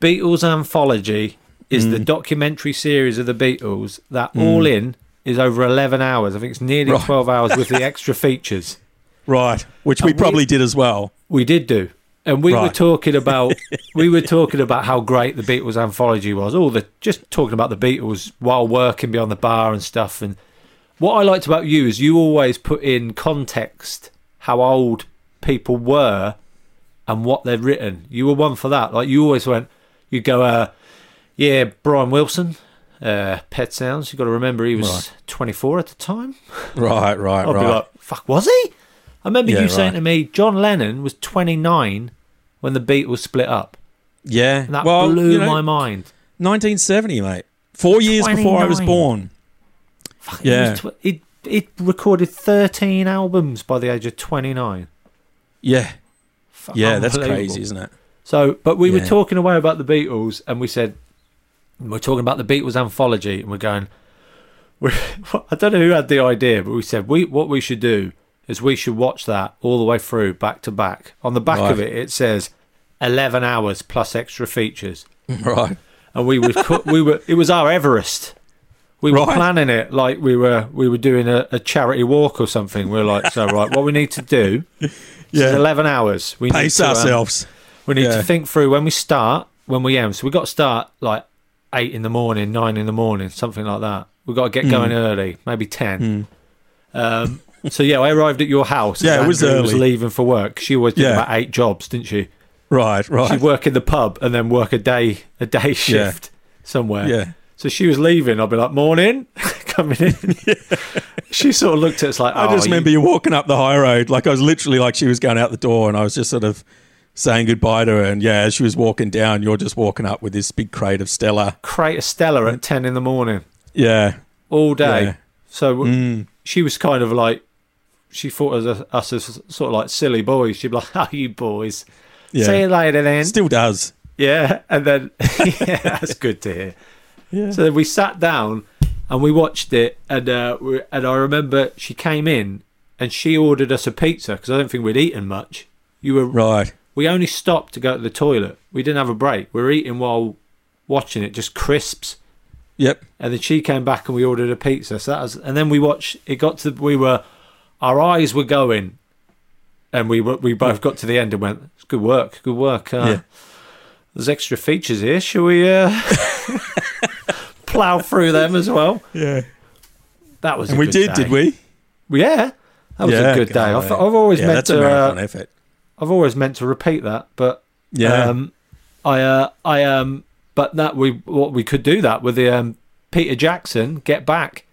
Beatles Anthology is Mm. the documentary series of the Beatles that all in is over 11 hours. I think it's nearly Right. 12 hours with the extra features. Right. Which we And we- probably did as well. We did do. And we were talking about we were talking about how great the Beatles anthology was. All the just talking about the Beatles while working behind the bar and stuff and what I liked about you is you always put in context how old people were and what they'd written. You were one for that. Like you always went, you go, uh, yeah, Brian Wilson, uh, Pet Sounds. You got to remember he was Right. 24 at the time. Right, right, I'd right. be like, fuck, was he? I remember Yeah, you saying right. to me, John Lennon was 29 when the Beatles split up. yeah. And that well, blew you know, my mind. 1970, mate. Four years before I was born. Fuck, Yeah. was tw- recorded 13 albums by the age of 29. Yeah. Yeah, that's crazy, isn't it? So, but we were talking away about the Beatles, and we said we're talking about the Beatles anthology, and we're going. We're, I don't know who had the idea, but we said we what we should do is we should watch that all the way through, back to back. On the back of it, it says eleven hours plus extra features, Right. and we were we were it was our Everest. We were Right. planning it like we were we were doing a, a charity walk or something. We are like, so right, what we need to do Yeah. eleven hours. We need Pace to, um, ourselves. we need Yeah. to think through when we start, when we end. So we got to start like eight in the morning, nine in the morning, something like that. We've got to get Hmm. going early, maybe ten. Um, so yeah, I arrived at your house. Yeah, it was early. leaving for work. She always did Yeah. about eight jobs, didn't she? Right, right. She'd work in the pub and then work a day a day shift somewhere. Yeah. So she was leaving. I'd be like, morning, coming in. she sort of looked at us like, I oh, just you- remember you walking up the high road. Like I was literally like she was going out the door and I was just sort of saying goodbye to her. And yeah, as she was walking down, you're just walking up with this big crate of Stella. crate of Stella at ten in the morning. Yeah. all day. Yeah. So Mm. she was kind of like, she thought of us, us as sort of like silly boys. She'd be like, "Oh, you boys, Yeah. see you later then." Still does. yeah, and then yeah, that's good to hear. Yeah. So then we sat down and we watched it, and uh, we, and I remember she came in and she ordered us a pizza because I don't think we'd eaten much. You were Right. we only stopped to go to the toilet. We didn't have a break. We were eating while watching it, just crisps. Yep. And then she came back and we ordered a pizza. So that was, and then we watched. It got to we were, our eyes were going, and we were, we both got to the end and went, "It's good work, good work." Uh, Yeah. There's extra features here. Shall we uh, plow through them as well? Yeah. That was. And a we good did, day. did we? Yeah, that was yeah, a good day. I've, I've always yeah, meant to. Uh. I've always meant to repeat that, but Yeah. um, I, uh, I, um, but that we what we could do that with the um, Peter Jackson Get Back.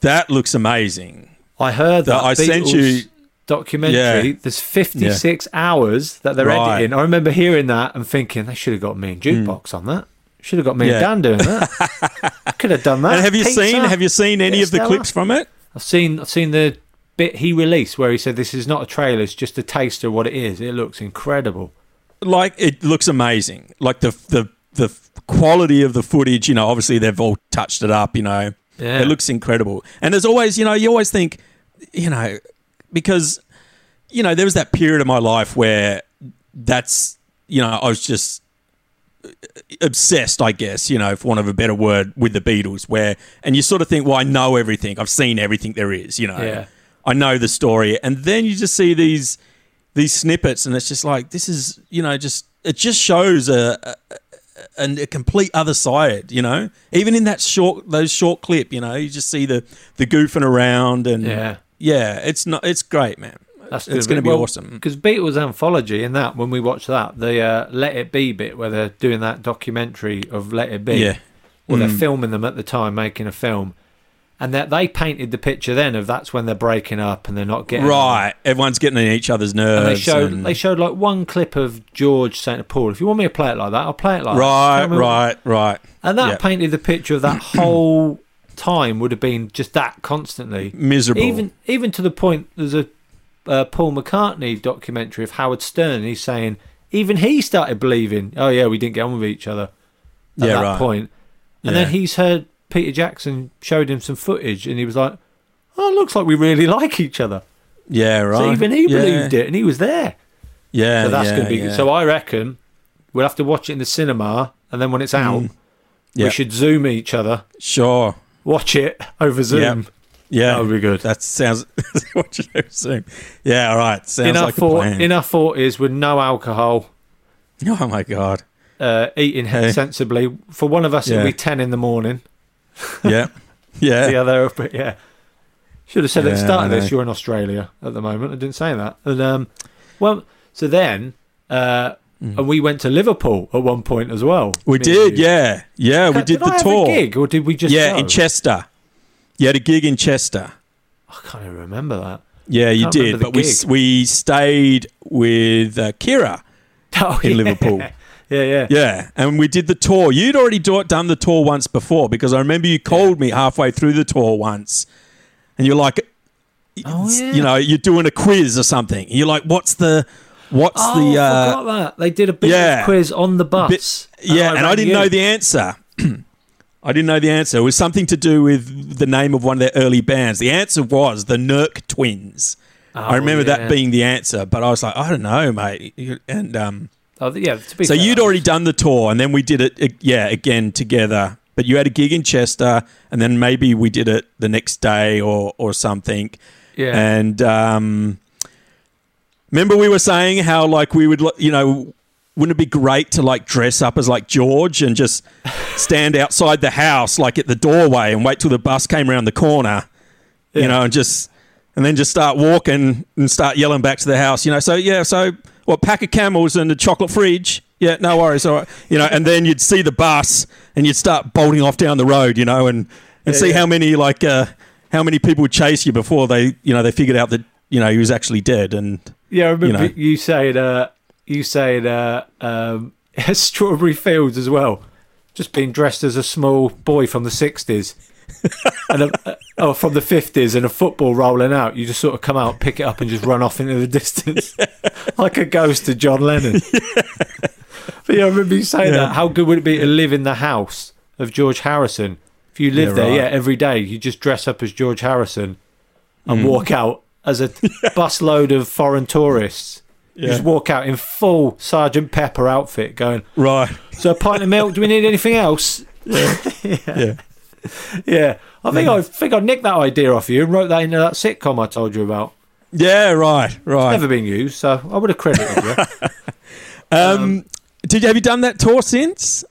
that looks amazing. I heard that I sent Beatles you- documentary. Yeah. There's 56 hours that they're Right. editing. I remember hearing that and thinking they should have got me and Jukebox on that. Should have got me. Yeah. and Dan doing that. Could have done that. And have you Pizza. seen have you seen any of the Stella. clips from it? I've seen I've seen the bit he released where he said this is not a trailer, it's just a taste of what it is. It looks incredible. Like it looks amazing. Like the the the quality of the footage, you know, obviously they've all touched it up, you know. Yeah. It looks incredible. And there's always, you know, you always think, you know, because you know, there was that period of my life where that's, you know, I was just obsessed, I guess, you know, for want of a better word, with the Beatles, where, and you sort of think, well, I know everything. I've seen everything there is, you know. Yeah. I know the story. And then you just see these these snippets, and it's just like, this is, you know, just, it just shows a, a, a, a complete other side, you know? Even in that short, those short clip, you know, you just see the, the goofing around and, Yeah. yeah, it's not, it's great, man. That's it's going to be Well, awesome. Because Beatles anthology in that when we watch that the uh, Let It Be bit where they're doing that documentary of Let It Be. Yeah. Well, they're Mm. filming them at the time, making a film, and that they painted the picture then of that's when they're breaking up and they're not getting Right. Everyone's getting in each other's nerves. And they showed and- they showed like one clip of George saying to Paul, "If you want me to play it like that, I'll play it like that." right, right, right. And that Yeah. painted the picture of that whole time would have been just that constantly Miserable. Even even to the point there's a uh, Paul McCartney documentary of Howard Stern. And he's saying even he started believing, oh yeah, we didn't get on with each other at Yeah, that right. point. And Yeah. then he's heard Peter Jackson showed him some footage, and he was like, "Oh, it looks like we really like each other." Yeah, right. So even he yeah. believed it, and he was there. Yeah, So that's going to be. So I reckon we'll have to watch it in the cinema, and then when it's out, Mm. We should Zoom each other, Sure. watch it over Zoom. Yeah. That would be good. That sounds. what you assume? Yeah. All right. Sounds in our like a plan. in our forties with no alcohol, oh my god. uh, eating Hey. sensibly. For one of us, Yeah. it'll be ten in the morning. Yeah. Yeah. the Yeah. other, but yeah, Should have said at the start of this you're in Australia at the moment. I didn't say that. And um, well, so then uh, and we went to Liverpool at one point as well. We did, you. yeah, yeah. We Did did the I have a tour. gig or did we just? yeah, go? in Chester. You had a gig in Chester. I can't even remember that. Yeah, you did. But we gig. we stayed with uh, Kira Oh, in yeah. Liverpool. Yeah, yeah. Yeah, and we did the tour. You'd already do, done the tour once before because I remember you called me halfway through the tour once, and you're like, Oh, yeah. you know, you're doing a quiz or something. You're like, what's the, what's Oh, the, I uh, forgot that they did a bit yeah. quiz on the bus. bit- yeah, and I rang didn't you. know the answer. I didn't know the answer. It was something to do with the name of one of their early bands. The answer was the Nurk Twins. I Oh, remember yeah. that being the answer, but I was like, I don't know, mate. And um, Oh, yeah. To be so fair, you'd already done the tour, and then we did it, yeah, again together. But you had a gig in Chester, and then maybe we did it the next day or or something. Yeah. And um, remember, we were saying how like we would, you know, wouldn't it be great to like dress up as like George and just stand outside the house, like at the doorway, and wait till the bus came around the corner, you Yeah. know, and just and then just start walking and start yelling back to the house, you know. So yeah, so what? Pack of camels and a chocolate fridge. Yeah, no worries. All right, you know, and then you'd see the bus and you'd start bolting off down the road, you know, and and Yeah, see yeah. how many like uh, how many people would chase you before they, you know, they figured out that you know he was actually dead. And Yeah, I remember know. you, saying, uh, you saying, uh, um, Strawberry Fields as well. Just being dressed as a small boy from the 60s. and a, oh, from the 50s and a football rolling out. You just sort of come out, pick it up, and just run off into the distance like a ghost to John Lennon. but yeah, I remember you saying Yeah. that. How good would it be to live in the house of George Harrison? If you lived Yeah, there, right. yeah, every day, you just dress up as George Harrison and Mm. walk out as a busload of foreign tourists. You just walk out in full Sergeant Pepper outfit, going, right, "So a pint of milk? Do we need anything else?" yeah, Yeah, yeah. I think I think I nicked that idea off you and wrote that into that sitcom I told you about. yeah, right, right. Never been used, so I would have credited you. um, did you have you done that tour since?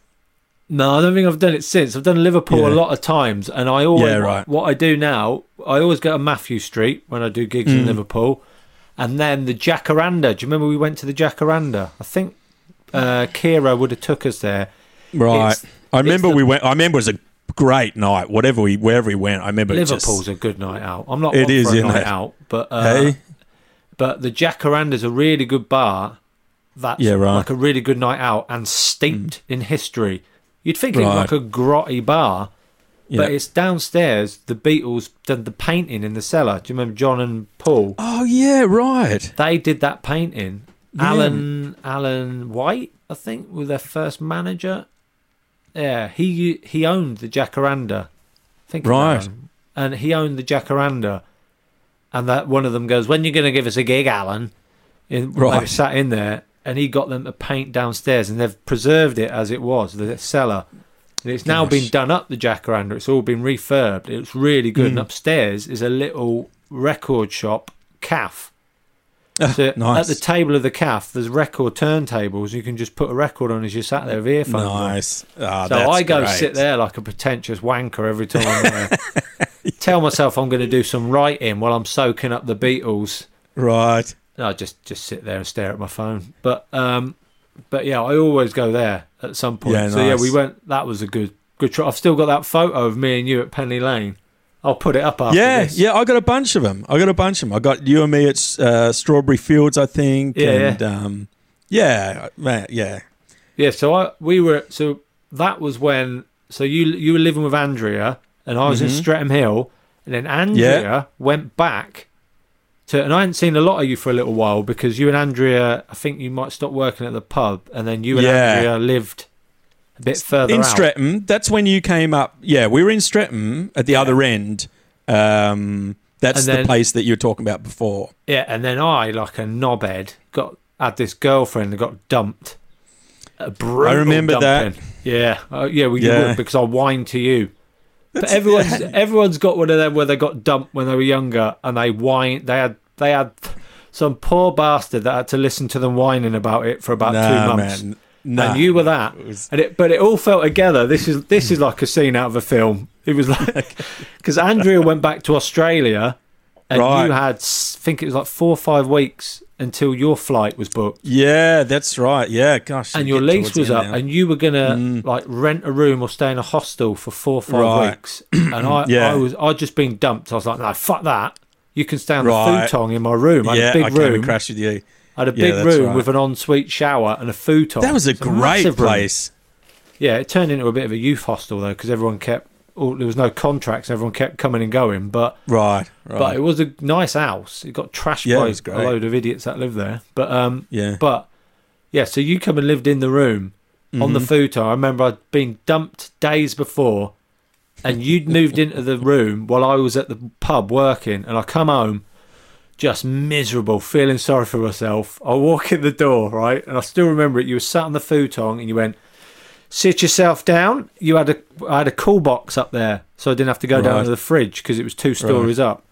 No, I don't think I've done it since. I've done Liverpool Yeah. a lot of times, and I always Yeah, right. what I do now. I always go to Matthew Street when I do gigs Mm. in Liverpool, and then the Jacaranda. Do you remember we went to the Jacaranda? I think uh, Kira would have took us there. Right. It's- I remember the- we went. I remember it was a great night. Whatever we wherever we went, I remember Liverpool's just. a good night out. I'm not It is, a night it? out, but uh, Hey, but the Jacaranda's a really good bar. That's Yeah, right. Mm. like a really good night out and steeped in history. You'd think it was Right. like a grotty bar, but it's downstairs. The Beatles did the painting in the cellar. Do you remember John and Paul? oh yeah, right. They did that painting. Alan Alan White, I think, was their first manager. Yeah, he he owned the Jacaranda. I think Right. And he owned the Jacaranda. And that one of them goes, "When you going to give us a gig, Alan?" They were Right. sat in there, and he got them to paint downstairs, and they've preserved it as it was, the cellar. And it's now Gosh. been done up, the Jacaranda. It's all been refurbed. It's really good. Mm. And upstairs is a little record shop, calf. So nice. At the table of the calf, there's record turntables. You can just put a record on as you sat there with earphones on. Nice. Ah, So I go great. sit there like a pretentious wanker every time I'm there. Tell myself I'm going to do some writing while I'm soaking up the Beatles. Right. I just just sit there and stare at my phone. But um, but yeah, I always go there at some point. Yeah, so yeah, we went. That was a good good try. I've still got that photo of me and you at Penny Lane. I'll put it up after Yeah, this. yeah. I got a bunch of them. I got a bunch of them. I got you and me at uh, Strawberry Fields, I think. Yeah, and, yeah. Um, yeah, man, yeah. Yeah, so I we were so that was when so you you were living with Andrea and I was in Streatham Hill and then Andrea Mm-hmm. Yeah. went back to and I hadn't seen a lot of you for a little while because you and Andrea I think you might stop working at the pub and then you and Yeah. Andrea lived a bit further in out. Streatham. That's when you came up. Yeah, we were in Streatham at the other end. Um, that's And the place that you were talking about before. Yeah, and then I like a knobhead got had this girlfriend that got dumped. Brutal remember that. Yeah, uh, yeah, well, Yeah. would because I whined to you. But everyone's everyone's got one of them where they got dumped when they were younger, and they whine. They had they had some poor bastard that had to listen to them whining about it for about two Nah, months. man. Nah. and you were that, It was- and it, but it all felt together. This is this is like a scene out of a film. It was like because Andrea went back to Australia, and Right. you had, s- think it was like four or five weeks until your flight was booked. Yeah, that's right. Yeah, gosh. and you your lease was up, now. and you were gonna mm. like rent a room or stay in a hostel for four or five Right. weeks. And I, Yeah. I was, I'd just been dumped. I was like, no, fuck that. You can stay on Right. the futon in my room. I had yeah, a big I room. and crashed with you. I had a big room right. with an ensuite shower and a futon. That was a It's great massive room. place. Yeah, it turned into a bit of a youth hostel though, because everyone kept. Oh, there was no contracts. Everyone kept coming and going, but Right, right. but it was a nice house. It got trashed Yeah, by a load of idiots that live there. But um, Yeah. But yeah, so you come and lived in the room on the Mm-hmm. futon. I remember I'd been dumped days before, and you'd moved into the room while I was at the pub working, and I come home just miserable, feeling sorry for myself. I walk in the door, right, and I still remember it. You were sat on the futon, and you went. Sit yourself down. You had a I had a cool box up there, so I didn't have to go down to the fridge because it was two stories up.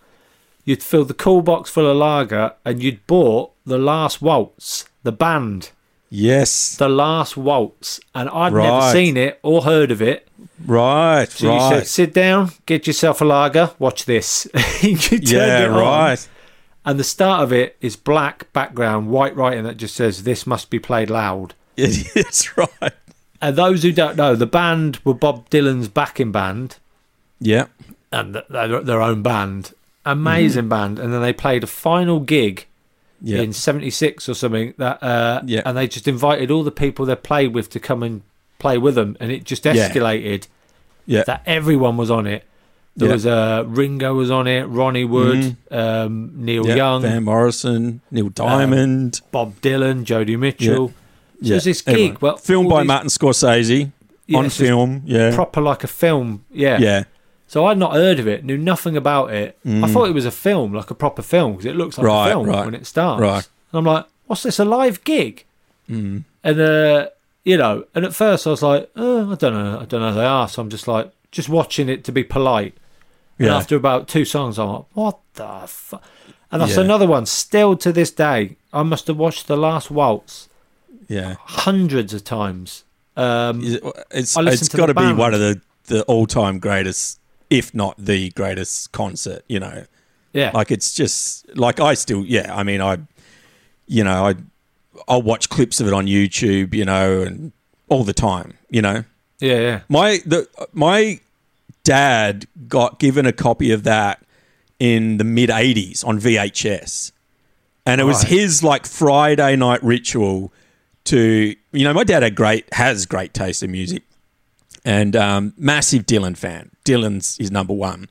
You'd filled the cool box full of lager, and you'd bought the Last Waltz, the band, yes. the Last Waltz, and I'd never seen it or heard of it. Right, So you said, "Sit down, get yourself a lager, watch this." you yeah, it on, right. and the start of it is black background, white writing that just says, "This must be played loud." It's right. And those who don't know, the band were Bob Dylan's backing band Yeah. and th- their, their own band. Amazing band. And then they played a final gig Mm-hmm. Yeah. in 76 or something that uh, Yeah. and they just invited all the people they played with to come and play with them and it just escalated yeah. that everyone was on it there Yeah. was uh, Ringo was on it Ronnie Wood um, Neil yeah. Young Van Morrison, Neil Diamond. Bob Dylan Joni Mitchell yeah. there's this gig everyone. well filmed by these- Martin Scorsese Yeah, on film. Yeah. proper like a film yeah yeah. So I'd not heard of it, knew nothing about it. I thought it was a film, like a proper film, because it looks like Mm. Right, a film right, when it starts. right. And I'm like, what's this, a live gig? Mm. And, uh, you know, and at first I was like, oh, I don't know, I don't know who they are. So I'm just like, just watching it to be polite. And Yeah. after about two songs, I'm like, what the fuck? And that's Yeah. another one, still to this day. I must have watched The Last Waltz Yeah. hundreds of times. Um, It's it's got to be one of the the all time greatest, if not the greatest concert. You know, yeah. like it's just like I still yeah. I mean I, you know I, I'll watch clips of it on YouTube. You know, and all the time. You know, yeah, yeah. my the my dad got given a copy of that in the mid '80s on VHS, and it was Right. his like Friday night ritual to you know my dad had great has great taste in music, and um, massive Dylan fan. Dylan's his number one,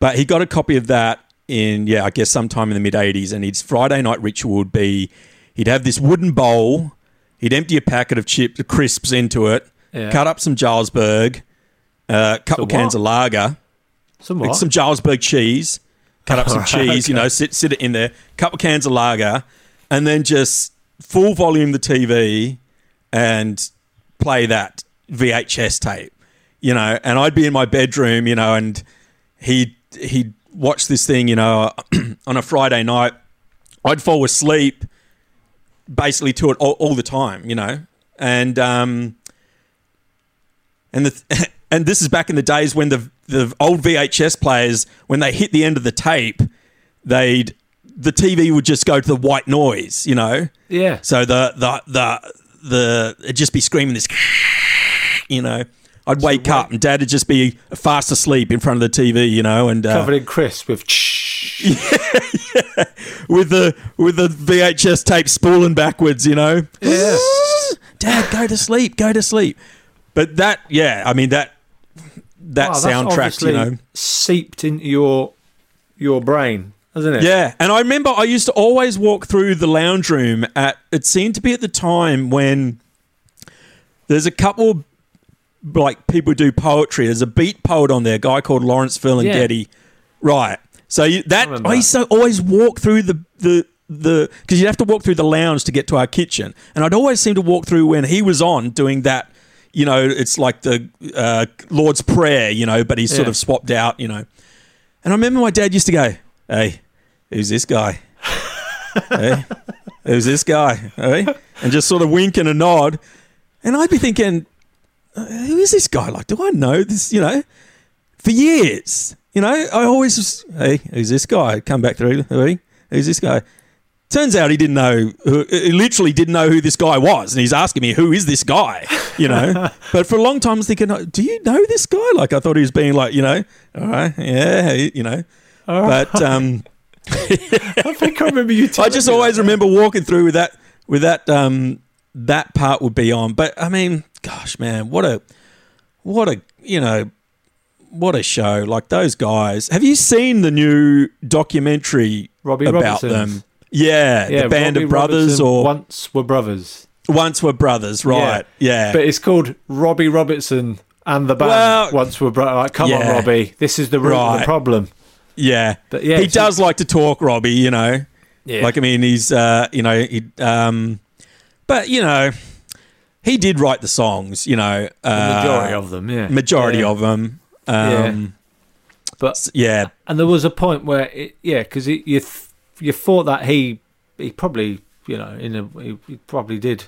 but he got a copy of that in yeah I guess sometime in the mid '80s, and his Friday night ritual would be he'd have this wooden bowl, he'd empty a packet of chips crisps into it, Yeah. cut up some Jarlsberg, a couple Some cans what? of lager, Somewhat. some Jarlsberg cheese, cut up some cheese, you know, sit sit it in there, couple cans of lager, and then just full volume the TV and play that VHS tape, you know. And I'd be in my bedroom, you know, and he'd, he'd watch this thing, you know, on a Friday night. I'd fall asleep basically to it all, all the time, you know, and um, and the and this is back in the days when the the old VHS players when they hit the end of the tape, they'd the TV would just go to the white noise, you know. yeah. So the the the the it'd just be screaming this, you know. I'd wake up and Dad would just be fast asleep in front of the TV, you know, and uh, Covered in crisp with with the with the VHS tape spooling backwards, you know. Yeah. Dad, go to sleep, go to sleep. But that, yeah, I mean that that Wow, soundtrack, you know. seeped into your your brain, hasn't it? Yeah, and I remember I used to always walk through the lounge room at. It seemed to be at the time when there's a couple like people who do poetry. There's a beat poet on there, a guy called Lawrence Ferlinghetti. Right. So you, that remember I, used to always walk through the the the because you'd have to walk through the lounge to get to our kitchen, and I'd always seem to walk through when he was on doing that. You know, it's like the uh, Lord's Prayer, you know, but he's sort of swapped out, you know. And I remember my dad used to go, "Hey, who's this guy? hey, who's this guy? Hey?" And just sort of wink and a nod. And I'd be thinking, "Uh, who is this guy? Like, do I know this? You know, for years. You know, I always, was, hey, who's this guy? Come back through. Who he? Who's this guy? Turns out he didn't know, who, he literally didn't know who this guy was. And he's asking me, who is this guy? You know? but for a long time, I was thinking, do you know this guy? Like, I thought he was being like, you know, all right, yeah, you know. But um, I think I remember you. I just always that. remember walking through with that, with that, um, that part would be on. But I mean, gosh, man, what a, what a, you know, what a show! Like those guys. Have you seen the new documentary Robbie about them? Yeah, Yeah, the band Robbie of brothers, Robertson or once were brothers. once were brothers, right? Yeah, But it's called Robbie Robertson and the band Well, once were brothers. Like, come on. Robbie, this is the root of Right. the problem. Yeah. But yeah, he it's- does like to talk, Robbie. You know, Yeah. like I mean, he's, uh, you know, he, um, but you know, he did write the songs. You know, The uh, majority of them, yeah, majority Yeah. of them. Um, But yeah, and there was a point where, it, yeah, because you th- you thought that he he probably you know in a he, he probably did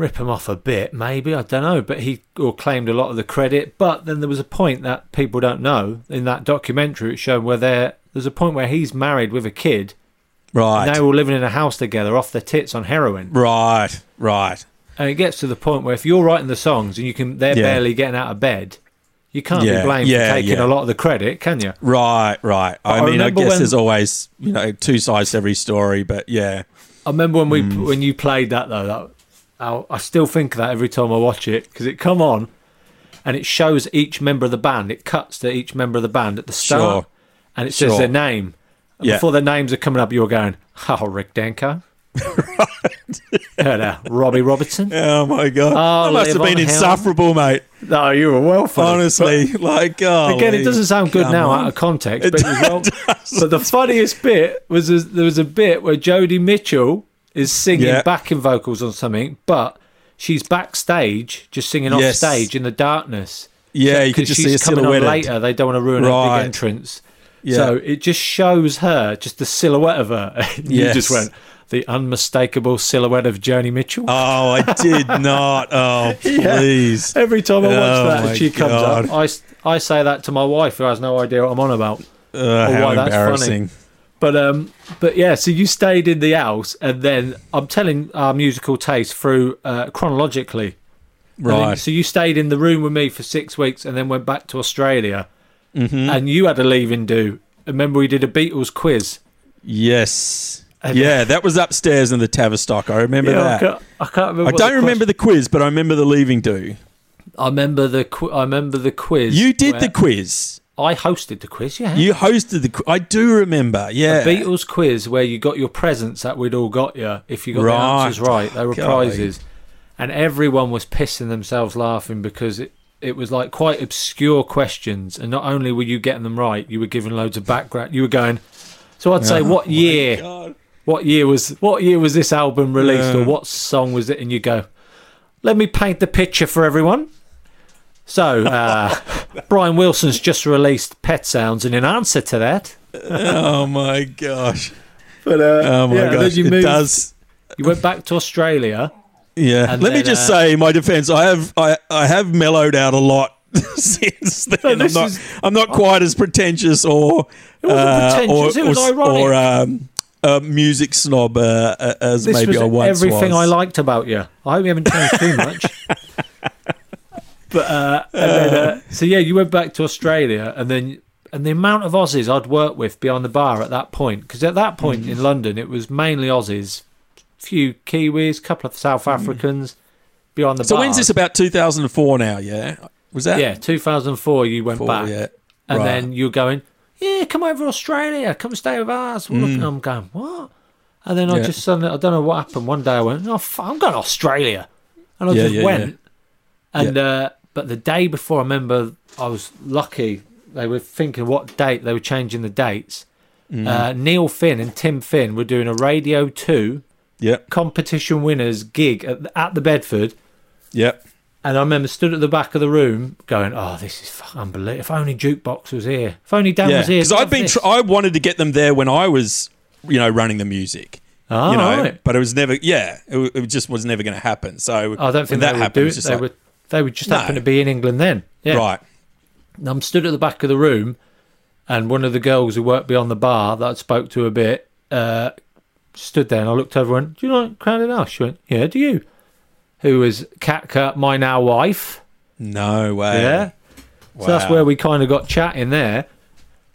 rip him off a bit, maybe I don't know, but he or claimed a lot of the credit. But then there was a point that people don't know in that documentary. It showed where there there's a point where he's married with a kid. right, And they were living in a house together off their tits on heroin. right, right. And it gets to the point where if you're writing the songs and you can they're Yeah. barely getting out of bed, you can't Yeah, be blamed yeah, for taking yeah. a lot of the credit, can you? Right, right. I, I mean, I guess when- there's always you know two sides to every story, but yeah, I remember when we Mm. when you played that though. That I, I still think of that every time I watch it because it come on, and it shows each member of the band. It cuts to each member of the band at the start, Sure. and it says Sure. their name. And Yeah. Before their names are coming up, you're going, "Oh, Rick Danko." yeah, no, Robbie Robertson. Oh my god, Oh, that must have been insufferable, mate. No, you were well funny. Honestly, like oh, Again, it doesn't sound good now on. out of context, but, well, but the funniest bit was there was a bit where Joni Mitchell is singing Yeah. backing vocals on something, but she's backstage just singing off stage in the darkness. Yeah, you could 'Cause just she's see a coming on silhouette. later. They don't want to ruin her Right. big entrance. Yeah. So it just shows her, just the silhouette of her. You Yes. just went, the unmistakable silhouette of Joni Mitchell. Oh, I did not. Oh, please. Every time I watch Oh, that and she comes God. up, I, I say that to my wife who has no idea what I'm on about. Uh, Oh, how why, that's funny. But um, but yeah. So you stayed in the house, and then I'm telling our musical taste through uh, chronologically. And then- Right. so you stayed in the room with me for six weeks, and then went back to Australia, Mm-hmm. and you had a leaving do. Remember, we did a Beatles quiz. Yes. And- yeah, that was upstairs in the Tavistock. I remember Yeah, I that. can't, I can't remember. I don't the remember the quiz, but I remember the leaving do. I remember the. Qu- I remember the quiz. You did where- the quiz. I hosted the quiz. Yeah. You hosted the. I do remember. Yeah. a Beatles quiz where you got your presents that we'd all got you if you got Right. the answers right. They were Okay. prizes, and everyone was pissing themselves laughing because it it was like quite obscure questions, and not only were you getting them right, you were giving loads of background. You were going. So I'd say, oh what year? God. What year was what year was this album released, Yeah. or what song was it? And you go, let me paint the picture for everyone. So uh, Brian Wilson's just released Pet Sounds, and in answer to that, Oh my gosh. but uh, Oh my yeah, gosh. you It does. You went back to Australia. Yeah. And Let me just uh, say, in my defence, I have I, I have mellowed out a lot since then. I'm not is- I'm not quite as pretentious or wasn't uh, pretentious, or, it was or, ironic. or um, a music snob uh, uh, as This maybe was I once everything was. I liked about you. I hope you haven't changed too much. But uh, and then, uh, so yeah, you went back to Australia, and then and the amount of Aussies I'd worked with behind the bar at that point, because at that point Mm. in London it was mainly Aussies, a few Kiwis, couple of South Africans behind the Mm. So bar. when's this about 2004 now? Yeah, was that? Yeah, 2004. You went Four, back, yeah. and Right. then you're going, yeah, come over to Australia, come stay with us. Look, I'm going, what? And then I Mm. Yeah. just suddenly, I don't know what happened. One day I went, oh, f- I'm going to Australia, and I Yeah, just went. And uh, but the day before, I remember I was lucky. They were thinking what date they were changing the dates. Mm. Uh, Neil Finn and Tim Finn were doing a Radio Two Yep. competition winners gig at the, at the Bedford. Yep. And I remember stood at the back of the room going, "Oh, this is unbelievable! If only Jukebox was here. If only Dan Yeah. was here." Because I'd been tr- I wanted to get them there when I was you know running the music. Oh, you know, right. but it was never. Yeah, it, it just was never going to happen. So I don't think that happened. do it it. They like, would. They would just No. happen to be in England then. Yeah. right. And I'm stood at the back of the room, and one of the girls who worked beyond the bar that I spoke to a bit uh, stood there, and I looked over and went, "Do you like Crowded House?" She went, "Yeah, do you?" Who was Katka, my now wife? No way. Yeah. So that's where we kind of got chatting there.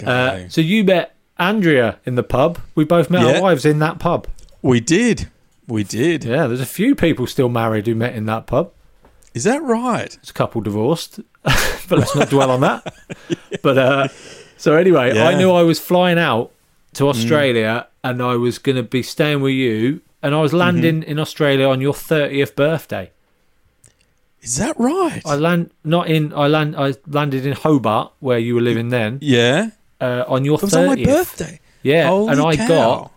Uh, so you met Andrea in the pub. We both met Yeah. our wives in that pub. we did. We did. Yeah, there's a few people still married who met in that pub. Is that right? It's a couple divorced, but let's not dwell on that. But uh, so anyway, I knew I was flying out to Australia and I was going to be staying with you, and I was landing in Australia on your 30th birthday. Is that right? I land not in I land I landed in Hobart where you were living then yeah. uh, on your 30th. on my birthday. Yeah, Holy and I cow. got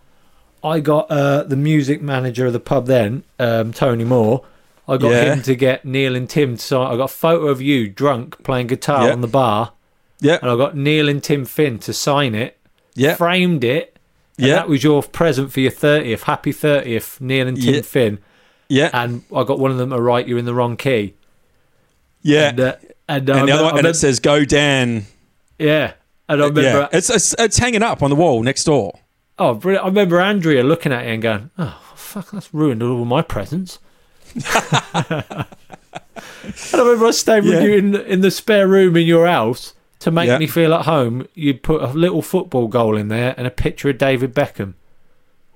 I got uh, the music manager of the pub then, um, Tony Moore. I got Yeah. him to get Neil and Tim to sign. I got a photo of you drunk playing guitar Yeah. on the bar, Yeah. and I got Neil and Tim Finn to sign it. Yeah. framed it. And Yeah. that was your present for your thirtieth. Happy thirtieth, Neil and Tim Yeah. Finn. Yeah. And I got one of them to write you in the wrong key. yeah. And, uh, and, uh, and the other one, and it says "Go Dan." yeah. And I remember, Yeah, it's, it's it's hanging up on the wall next door. oh, brilliant. I remember Andrea looking at it and going, "Oh, fuck, that's ruined all my presents." I remember I stayed with Yeah. you in in the spare room in your house to make Yeah. me feel at home. You put a little football goal in there and a picture of David Beckham,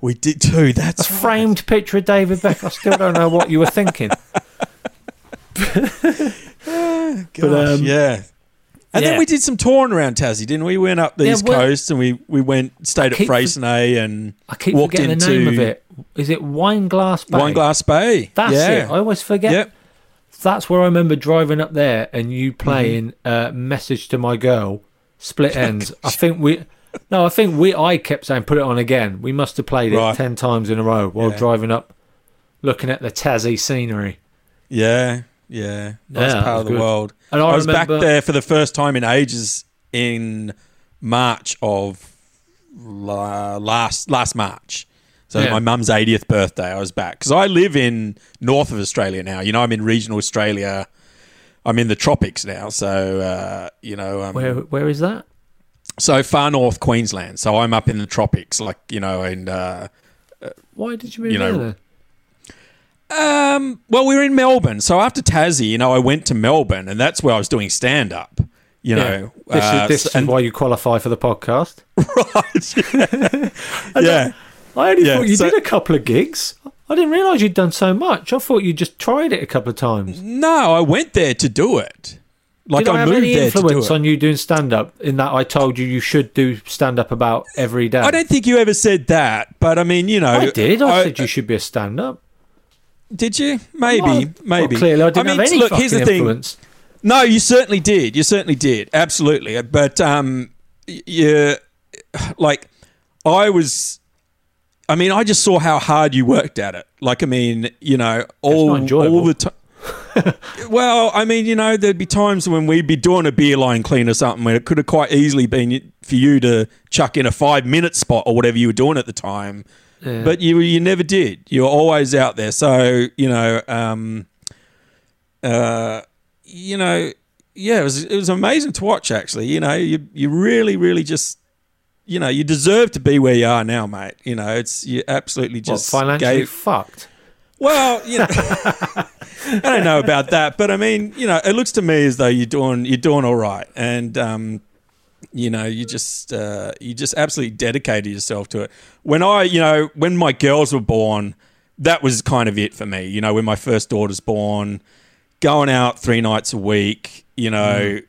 We did too. a That's right. framed picture of David Beckham. I still don't know what you were thinking. Gosh, um, yeah. And yeah. then we did some touring around Tassie, didn't we? We went up the Yeah, east well- coast and we, we went stayed at Freycinet and I keep walked forgetting into the name of it. Is it Wineglass Bay? Wineglass Bay. That's yeah. it. I always forget. Yep. That's where I remember driving up there and you Mm-hmm. playing uh, "Message to My Girl," split Enz. I think we, no, I think we. I kept saying, "Put it on again." We must have played it ten times in a row while Yeah. driving up, looking at the Tassie scenery. Yeah, yeah. Nice Yeah, part of the good. world. And I was back there for the first time in ages in March of la- last last March. So Yeah. my mum's 80th birthday, I was back because I live in north of Australia now. You know, I'm in regional Australia. I'm in the tropics now, so uh, you know, um, Where Where is that? so far north Queensland. So I'm up in the tropics, like you know, and uh, Why did you move You know, there? Um, well, we were in Melbourne, so after Tassie, you know, I went to Melbourne, and that's where I was doing stand up. You know, this uh, is this so- is why you qualify for the podcast. Right? Yeah. I only Yeah, thought you so- did a couple of gigs. I didn't realise you'd done so much. I thought you just tried it a couple of times. No, I went there to do it. Like Did I, I, have moved any there to do influence on you doing stand up in that I told you you should do stand up about every day? I don't think you ever said that, but I mean, you know, I did. I, said you should be a stand up. Did you? Maybe, maybe. clearly, I didn't mean, have any look. Here's the thing. influence. No, you certainly did. You certainly did. Absolutely. But um, y- you like, I was. I mean, I just saw how hard you worked at it. Like, I mean, you know, all all the time. well, I mean, you know, there'd be times when we'd be doing a beer line clean or something where it could have quite easily been for you to chuck in a five minute spot or whatever you were doing at the time. But you you never did. You were always out there. So you know, um, uh, you know, yeah, it was it was amazing to watch. Actually, you know, you you really really just. You know, you deserve to be where you are now, mate. You know, it's you absolutely What, just financially gave- fucked. well, you know, I don't know about that, but I mean, you know, it looks to me as though you're doing you're doing all right, and um, you know, you just uh, you just absolutely dedicated yourself to it. When I, you know, when my girls were born, that was kind of it for me. You know, when my first daughter's born, going out three nights a week, you know.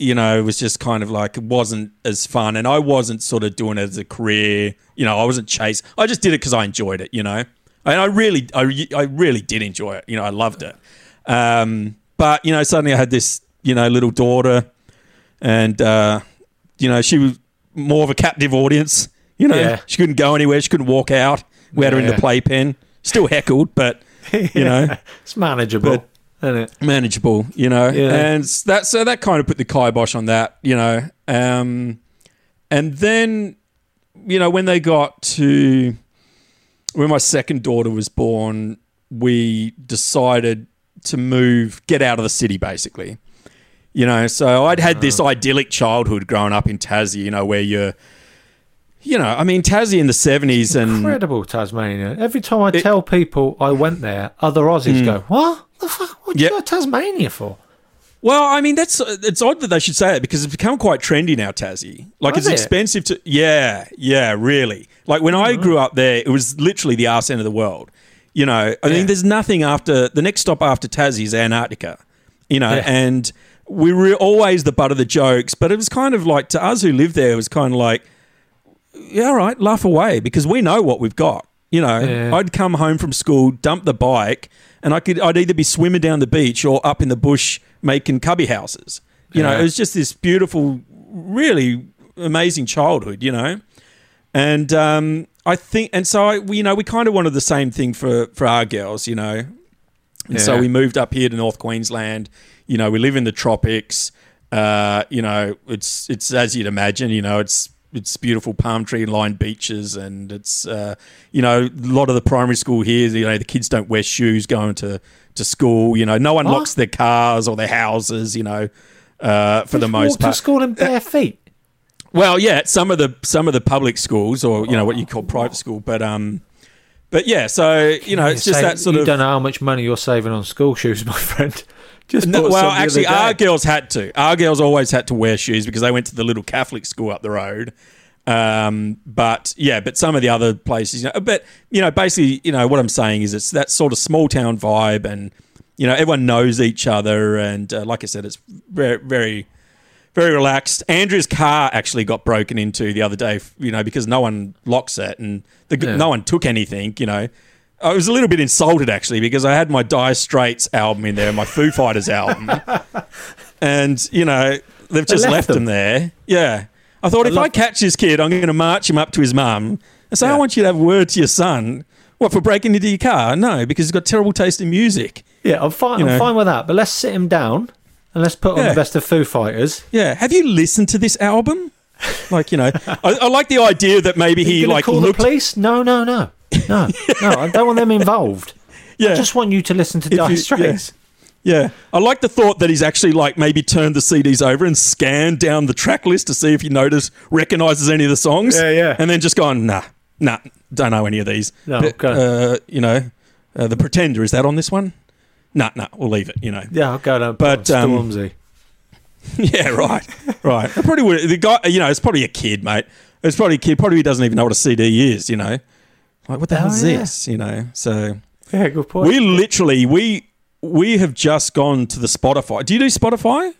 You know, it was just kind of like it wasn't as fun, and I wasn't sort of doing it as a career. You know, I wasn't chasing. I just did it because I enjoyed it. You know, and I really, I, I really did enjoy it. You know, I loved it. Um, but you know, suddenly I had this, you know, little daughter, and uh, you know, she was more of a captive audience. You know, Yeah. she couldn't go anywhere. She couldn't walk out. We had her in the playpen. Still heckled, but you know, It's manageable, it? manageable. You know, Yeah. and that so that kind of put the kibosh on that. You know, um, and then you know when they got to when my second daughter was born, we decided to move, get out of the city, basically. You know, so I'd had this idyllic childhood growing up in Tassie. You know, where you're, you know, I mean, Tassie in the seventies and Incredible Tasmania. Every time I tell people I went there, other Aussies go, "What the fuck? What you Hmm. Go to Tasmania for?" Well, I mean, that's it's odd that they should say it because it's become quite trendy now, Tassie. Like Has it's it? expensive to, yeah, yeah, really. Like when I grew up there, it was literally the arse end of the world. You know, I Yeah. mean, there's nothing after the next stop after Tassie is Antarctica. You know, Yeah. and we were always the butt of the jokes, but it was kind of like to us who lived there, it was kind of like, yeah, all right, laugh away because we know what we've got. You know, Yeah. I'd come home from school, dump the bike, and I could I'd either be swimming down the beach or up in the bush making cubby houses. You know, it was just this beautiful, really amazing childhood. You know, and um, I think, and so I, you know, we kind of wanted the same thing for for our girls. You know, and so we moved up here to North Queensland. You know, we live in the tropics. Uh, you know, it's it's as you'd imagine. You know, it's it's beautiful palm tree lined beaches, and it's uh, you know a lot of the primary school here. You know, the kids don't wear shoes going to to school. You know, no one What? locks their cars or their houses. You know, uh, for the most walk part. to school in bare feet. Well, yeah, some of the some of the public schools, or you know what you call private school, but um, but yeah, so you know, it's You just say- that sort you of. You don't know how much money you're saving on school shoes, my friend. Just No, well, actually, our girls had to. Our girls always had to wear shoes because they went to the little Catholic school up the road. Um, but yeah, but some of the other places, you know, but you know, basically, you know, what I'm saying is it's that sort of small town vibe, and you know, everyone knows each other, and uh, like I said, it's very, very, very relaxed. Andrew's car actually got broken into the other day, you know, because no one locks it, and the, Yeah. no one took anything, you know. I was a little bit insulted actually because I had my Dire Straits album in there, my Foo Fighters album, and you know they've just left left, them. there. Yeah, I thought if I catch this kid, I'm going to march him up to his mum and say, "I want you to have a word to your son." What for breaking into your car? No, because he's got terrible taste in music. Yeah, I'm fine. you I'm know. fine with that. But let's sit him down and let's put on Yeah. the best of Foo Fighters. Yeah, have you listened to this album? Like you know, I, I like the idea that maybe he like call looked. the police? No, no, no, no, no. I don't want them involved. Yeah, I just want you to listen to If Dire Straits. Yeah, I like the thought that he's actually like maybe turned the CDs over and scanned down the track list to see if he notice recognizes any of the songs. Yeah, yeah. and then just gone, nah, nah, don't know any of these. No, But, okay. uh, you know, uh, the Pretender is that on this one? Nah, nah, we'll leave it. You know. Yeah, I'll go down. But, But um, yeah, right, right. I probably would. The guy, you know, it's probably a kid, mate. It's probably a kid. Probably he doesn't even know what a CD is. You know, like what the Oh, is yeah. this? You know, so. yeah, good point. We literally we we have just gone to the Spotify. Do you do Spotify?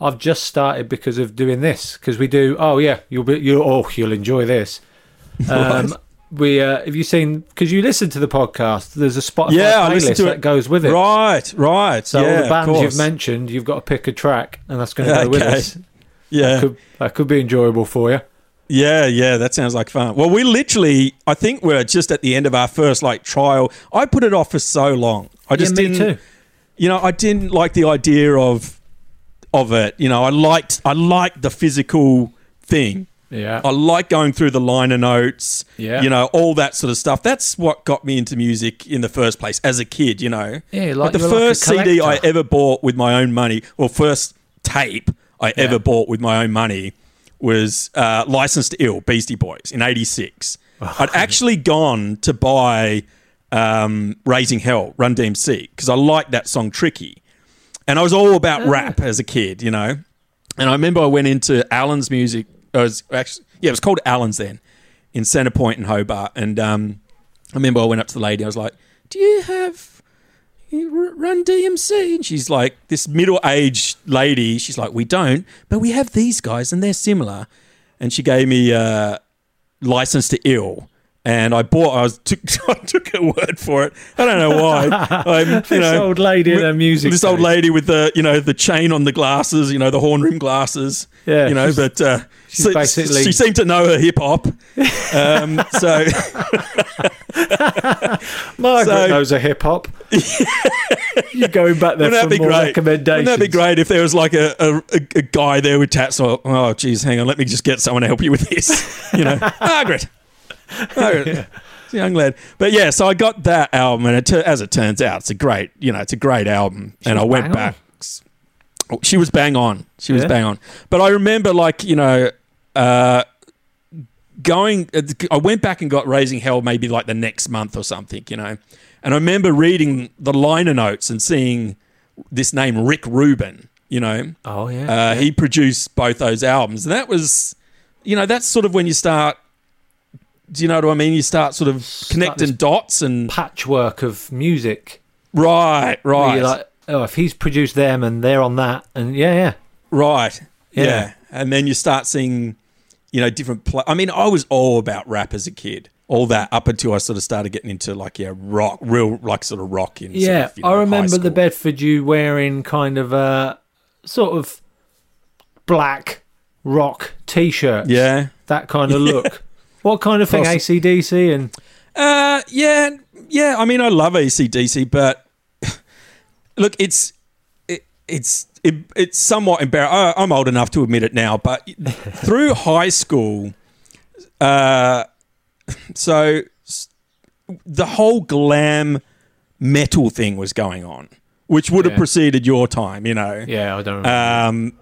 I've just started because of doing this because we do. Oh yeah, you'll be you. Oh, you'll enjoy this. Um. We uh, have you seen because you listen to the podcast? There's a Spotify Yeah, I listen playlist to that it. goes with it. Right, right. So yeah, all the bands you've mentioned, you've got to pick a track, and that's going to go with us. Yeah, Could, that could be enjoyable for you. yeah, yeah. That sounds like fun. Well, we literally, I think we're just at the end of our first like trial. I put it off for so long. I just yeah, didn't. too. You know, I didn't like the idea of of it. You know, I liked I liked the physical thing. Yeah, I like going through the liner notes, Yeah. you know, all that sort of stuff. That's what got me into music in the first place as a kid, you know. Yeah, like the you're like first CD I ever bought with my own money, or first tape I ever bought with my own money was uh, Licensed to Ill, Beastie Boys, in 86. I'd actually gone to buy um, Raising Hell, Run DMC, because I liked that song Tricky. And I was all about rap as a kid, you know. And I remember I went into Allan's music. It was actually, yeah, it was called Allan's then in Centre Point in Hobart. And um, I remember I went up to the lady. I was like, "Do you have you Run DMC?" And she's like, this middle-aged lady. She's like, "We don't, but we have these guys, and they're similar." And she gave me uh, License to Ill. And I bought. I was took, I took her word for it. I don't know why. I'm, this know, old lady in with- her music. This old lady with the you know the chain on the glasses, you know the horn rim glasses. Yeah, you know, but uh, she's so- basically- she seemed to know her hip hop. Um, so Margaret so- knows a hip hop. You're going back there wouldn't that for be more great? recommendations. Wouldn't that be great if there was like a, a, a, guy there with tats? Oh, oh, geez, hang on, let me just get someone to help you with this. You know, Margaret. Margaret. A young lad, but yeah. So I got that album, and it, as it turns out, it's a great, you know, it's a great album. and I went back. She was bang on. She was bang on. But I remember, like you know, uh, going. I went back and got Raising Hell maybe like the next month or something, you know. And I remember reading the liner notes and seeing this name Rick Rubin. You know, Oh yeah. uh, he produced both those albums, and that was, you know, that's sort of when you start. Do you know what I mean? You start sort of connecting dots and Patchwork of music. right, right. you're like, oh, if he's produced them and they're on that, and yeah, yeah. Right. Yeah. Yeah. And then you start seeing, you know, different. Pl- I mean, I was all about rap as a kid. All that up until I sort of started getting into like yeah rock, real like sort of rock in. sort Yeah, of, you know, I remember the. Bedford you wearing kind of a sort of black rock t-shirt. Yeah. that kind of look. What kind of thing? Poss- ACDC and Uh, yeah, yeah. I mean, I love ACDC, but look, it's it, it's it, it's somewhat embarrassing. I'm old enough to admit it now, but through high school, uh, so the whole glam metal thing was going on, which would have preceded your time, you know. yeah, I don't remember. Um,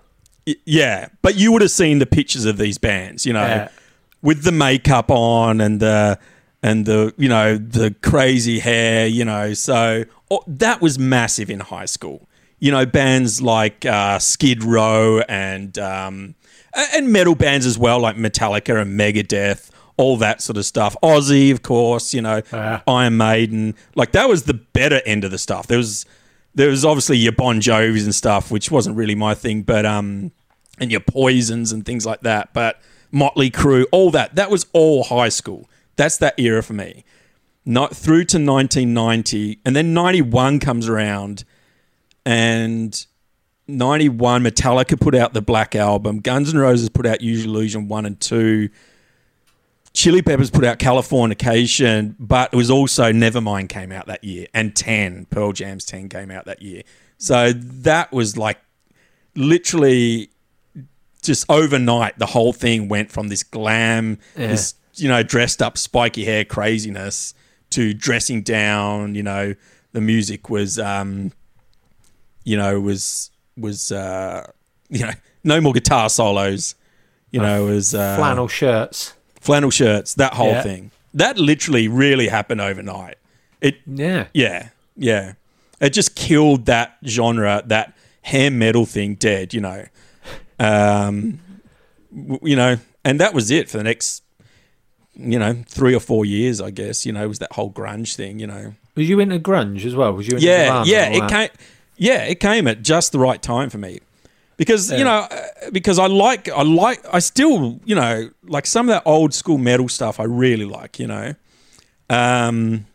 yeah, but you would have seen the pictures of these bands, you know, Yeah. with the makeup on and the and the you know the crazy hair, you know. So oh, that was massive in high school. You know, bands like uh, Skid Row and um, and metal bands as well, like Metallica and Megadeth, all that sort of stuff. Ozzy, of course, you know, Yeah. Iron Maiden. Like that was the better end of the stuff. There was there was obviously your Bon Jovis and stuff, which wasn't really my thing, but um, and your Poisons and things like that. But Motley Crue, all that, that was all high school. That's that era for me. Not through to 1990, and then 91 comes around, and 91 Metallica put out the Black Album, Guns N' Roses put out Use Illusion 1 and 2. Chili Peppers put out Californication, but it was also Nevermind came out that year, and 10, Pearl Jam's 10 came out that year. So that was like literally just overnight, the whole thing went from this glam, this, you know, dressed up spiky hair craziness to dressing down, you know, the music was, um, you know, was, was, uh, you know, no more guitar solos, you know, it was, uh, Flannel shirts. flannel shirts, that whole Yeah. thing. That literally really happened overnight. It, Yeah, yeah, yeah. It just killed that genre, that hair metal thing dead, you know. Um, you know, and that was it for the next, you know, three or four years, I guess. You know, it was that whole grunge thing, you know. was you into grunge as well? Was you into Yeah, yeah, it that? came. Yeah, it came at just the right time for me, because you know, uh, because I like, I like, I still, you know, like some of that old school metal stuff. I really like, you know, um,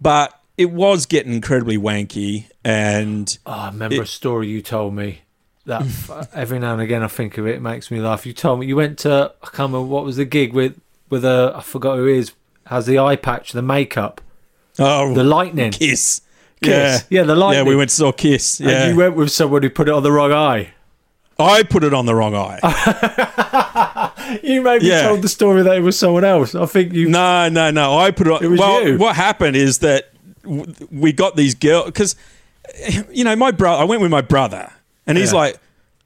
but it was getting incredibly wanky, and Oh, I remember It- a story you told me that every now and again I think of it, it makes me laugh. You told me you went to I can't remember what was the gig with with a I forgot who it is has the eye patch, the makeup, oh, the lightning. Kiss. Kiss. Yeah, Yeah, the light. Yeah, we went to saw Kiss. Yeah, And you went with someone who put it on the wrong eye. I put it on the wrong eye. You maybe Yeah. told the story that it was someone else. I think you. no, no, no. I put it on. It was well, you. what happened is that we got these girls because, you know, my brother. I went with my brother, and he's Yeah. like,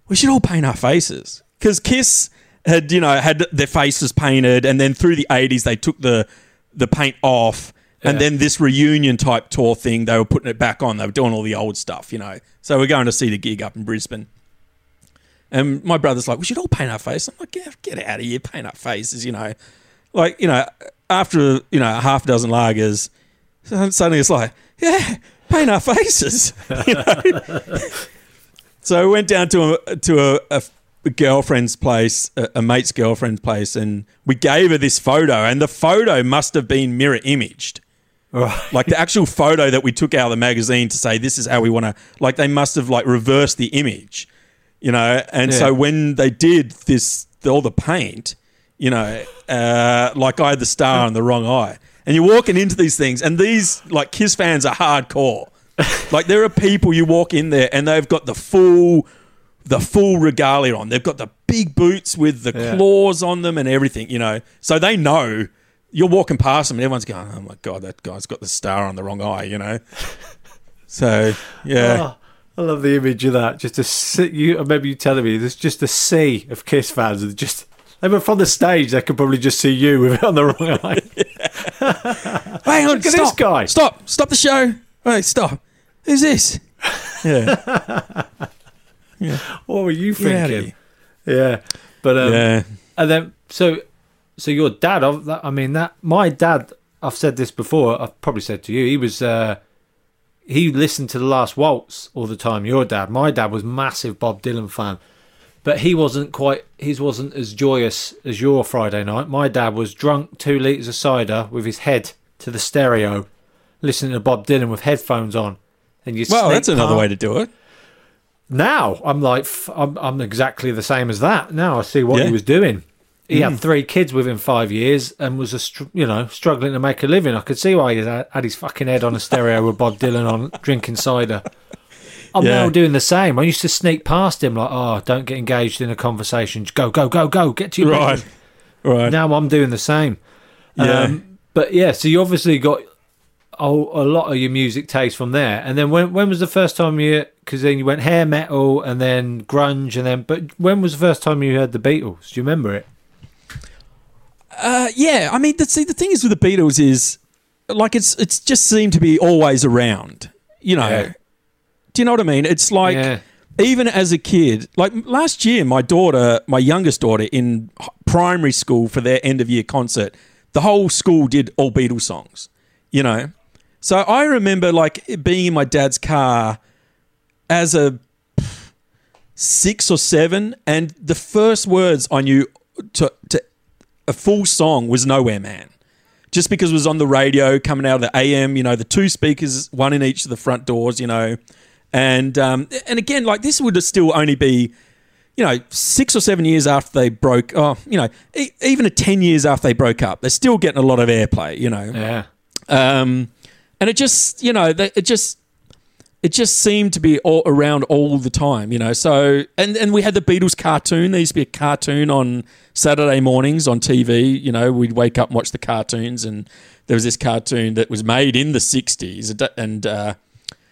"We should all paint our faces," because Kiss had, you know, had their faces painted, and then through the '80s they took the the paint off. And then this reunion type tour thing, they were putting it back on. They were doing all the old stuff, you know. So we're going to see the gig up in Brisbane. And my brother's like, we should all paint our face. I'm like, get, get out of here, paint our faces, you know. Like, you know, after, you know, a half dozen lagers, suddenly it's like, yeah, paint our faces. you know? so we went down to a, to a, a, a girlfriend's place, a, a mate's girlfriend's place, and we gave her this photo, and the photo must have been mirror imaged Right. like the actual photo that we took out of the magazine to say this is how we want to like they must have like reversed the image you know and Yeah. so when they did this all the paint you know uh, like i had the star on the wrong eye and you're walking into these things and these like kiss fans are hardcore like there are people you walk in there and they've got the full the full regalia on they've got the big boots with the Yeah. claws on them and everything you know so they know you're walking past them and everyone's going, oh my God, that guy's got the star on the wrong eye, you know? So, yeah. Oh, I love the image of that. Just a sea, you. I remember you telling me there's just a sea of Kiss fans. And just they were from the stage. They could probably just see you with it on the wrong eye. Hang on, Look at stop, this guy. Stop, stop the show. Hey, stop. Who's this? Yeah, What were you thinking? Yeah, but um, yeah. and then so so your dad. I mean that my dad. I've said this before. I've probably said to you. He was. Uh, he listened to the Last Waltz all the time. Your dad. My dad was massive Bob Dylan fan, but he wasn't quite. His wasn't as joyous as your Friday night. My dad was drunk two liters of cider with his head to the stereo, listening to Bob Dylan with headphones on. And you. Well, that's another way to do it. now I'm like I'm, I'm exactly the same as that. Now I see what Yeah. he was doing. He Mm. had three kids within five years and was a str- you know struggling to make a living. I could see why he had had his fucking head on a stereo with Bob Dylan on drinking cider. I'm Yeah. now doing the same. I used to sneak past him like, oh, don't get engaged in a conversation. Just go, go, go, go. Get to your Right, bedroom." right. Now I'm doing the same. Yeah. Um, but yeah, so you obviously got a, a lot of your music taste from there. And then when when was the first time you? Because then you went hair metal and then grunge and then. But when was the first time you heard the Beatles? Do you remember it? Uh, yeah, I mean, the, see, the thing is with the Beatles is like it's it's just seemed to be always around. You know, Yeah. do you know what I mean? It's like Yeah. even as a kid, like last year, my daughter, my youngest daughter, in primary school for their end of year concert, the whole school did all Beatles songs. You know, so I remember like being in my dad's car as a six or seven, and the first words I knew to to a full song was Nowhere Man. Just because it was on the radio coming out of the AM, you know, the two speakers, one in each of the front doors, you know. And um, and again, like this would still only be, you know, six or seven years after they broke. Oh, you know, e- even a ten years after they broke up, they're still getting a lot of airplay. You know, Yeah. um, and it just, you know, they, it just, it just seemed to be all around all the time, you know. So, and and we had the Beatles cartoon. There used to be a cartoon on Saturday mornings on TV. You know, we'd wake up and watch the cartoons, and there was this cartoon that was made in the '60s, and uh,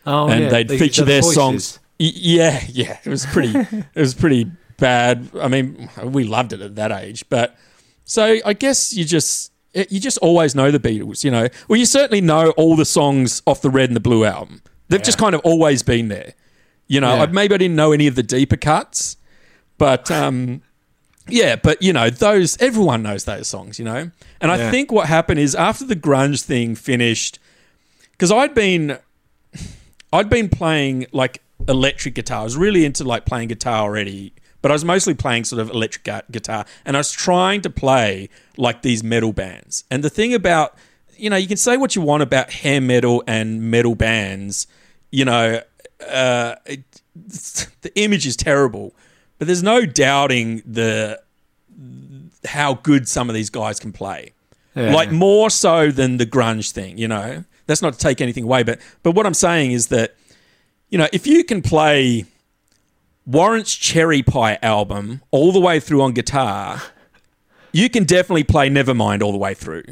Oh, and yeah. they'd They feature their voices. songs. Yeah, yeah, it was pretty. it was pretty bad. I mean, we loved it at that age, but so I guess you just you just always know the Beatles. You know, well, you certainly know all the songs off the Red and the Blue album. They've just kind of always been there. You know, Yeah. Maybe I didn't know any of the deeper cuts, but um, yeah, but you know, those everyone knows those songs. You know, and I think what happened is after the grunge thing finished, because I'd been I'd been playing like electric guitar. I was really into like playing guitar already, but I was mostly playing sort of electric gu- guitar, and I was trying to play like these metal bands. And the thing about you know, you can say what you want about hair metal and metal bands. You know, uh, it, the image is terrible, but there's no doubting the how good some of these guys can play Yeah. like more so than the grunge thing you know that's not to take anything away but but what i'm saying is that you know if you can play warrant's cherry pie album all the way through on guitar you can definitely play nevermind all the way through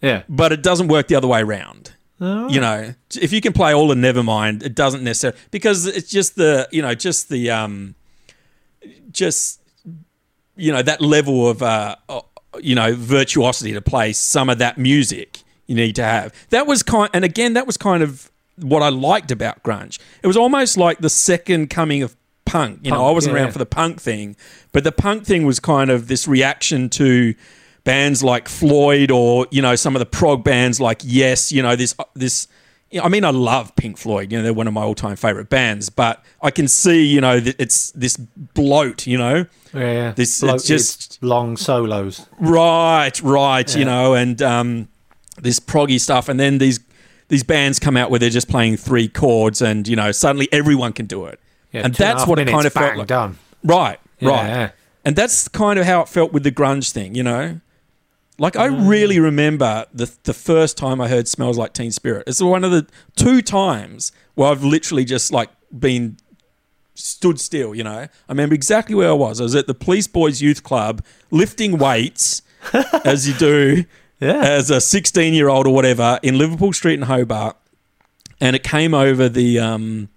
Yeah. but it doesn't work the other way around you know if you can play all of nevermind it doesn't necessarily because it's just the you know just the um just you know that level of uh you know virtuosity to play some of that music you need to have that was kind and again that was kind of what i liked about grunge it was almost like the second coming of punk you know i wasn't yeah. around for the punk thing but the punk thing was kind of this reaction to bands like floyd or you know some of the prog bands like yes you know this this I mean, I love Pink Floyd. You know, they're one of my all-time favorite bands. But I can see, you know, that it's this bloat. You know, Yeah. yeah. This- it's just- long solos. Right, right. You know, and um, this proggy stuff, and then these these bands come out where they're just playing three chords, and you know, suddenly everyone can do it, Yeah, and two and that's what it kind of felt like. done. Right, Yeah, right, yeah. and that's kind of how it felt with the grunge thing. You know, like I Mm. really remember the the first time I heard "Smells Like Teen Spirit." It's one of the two times where I've literally just like been stood still, you know. I remember exactly where I was. I was at the Police Boys Youth Club lifting weights, as you do Yeah. as a 16 year old or whatever, in Liverpool Street in Hobart. And it came over the um,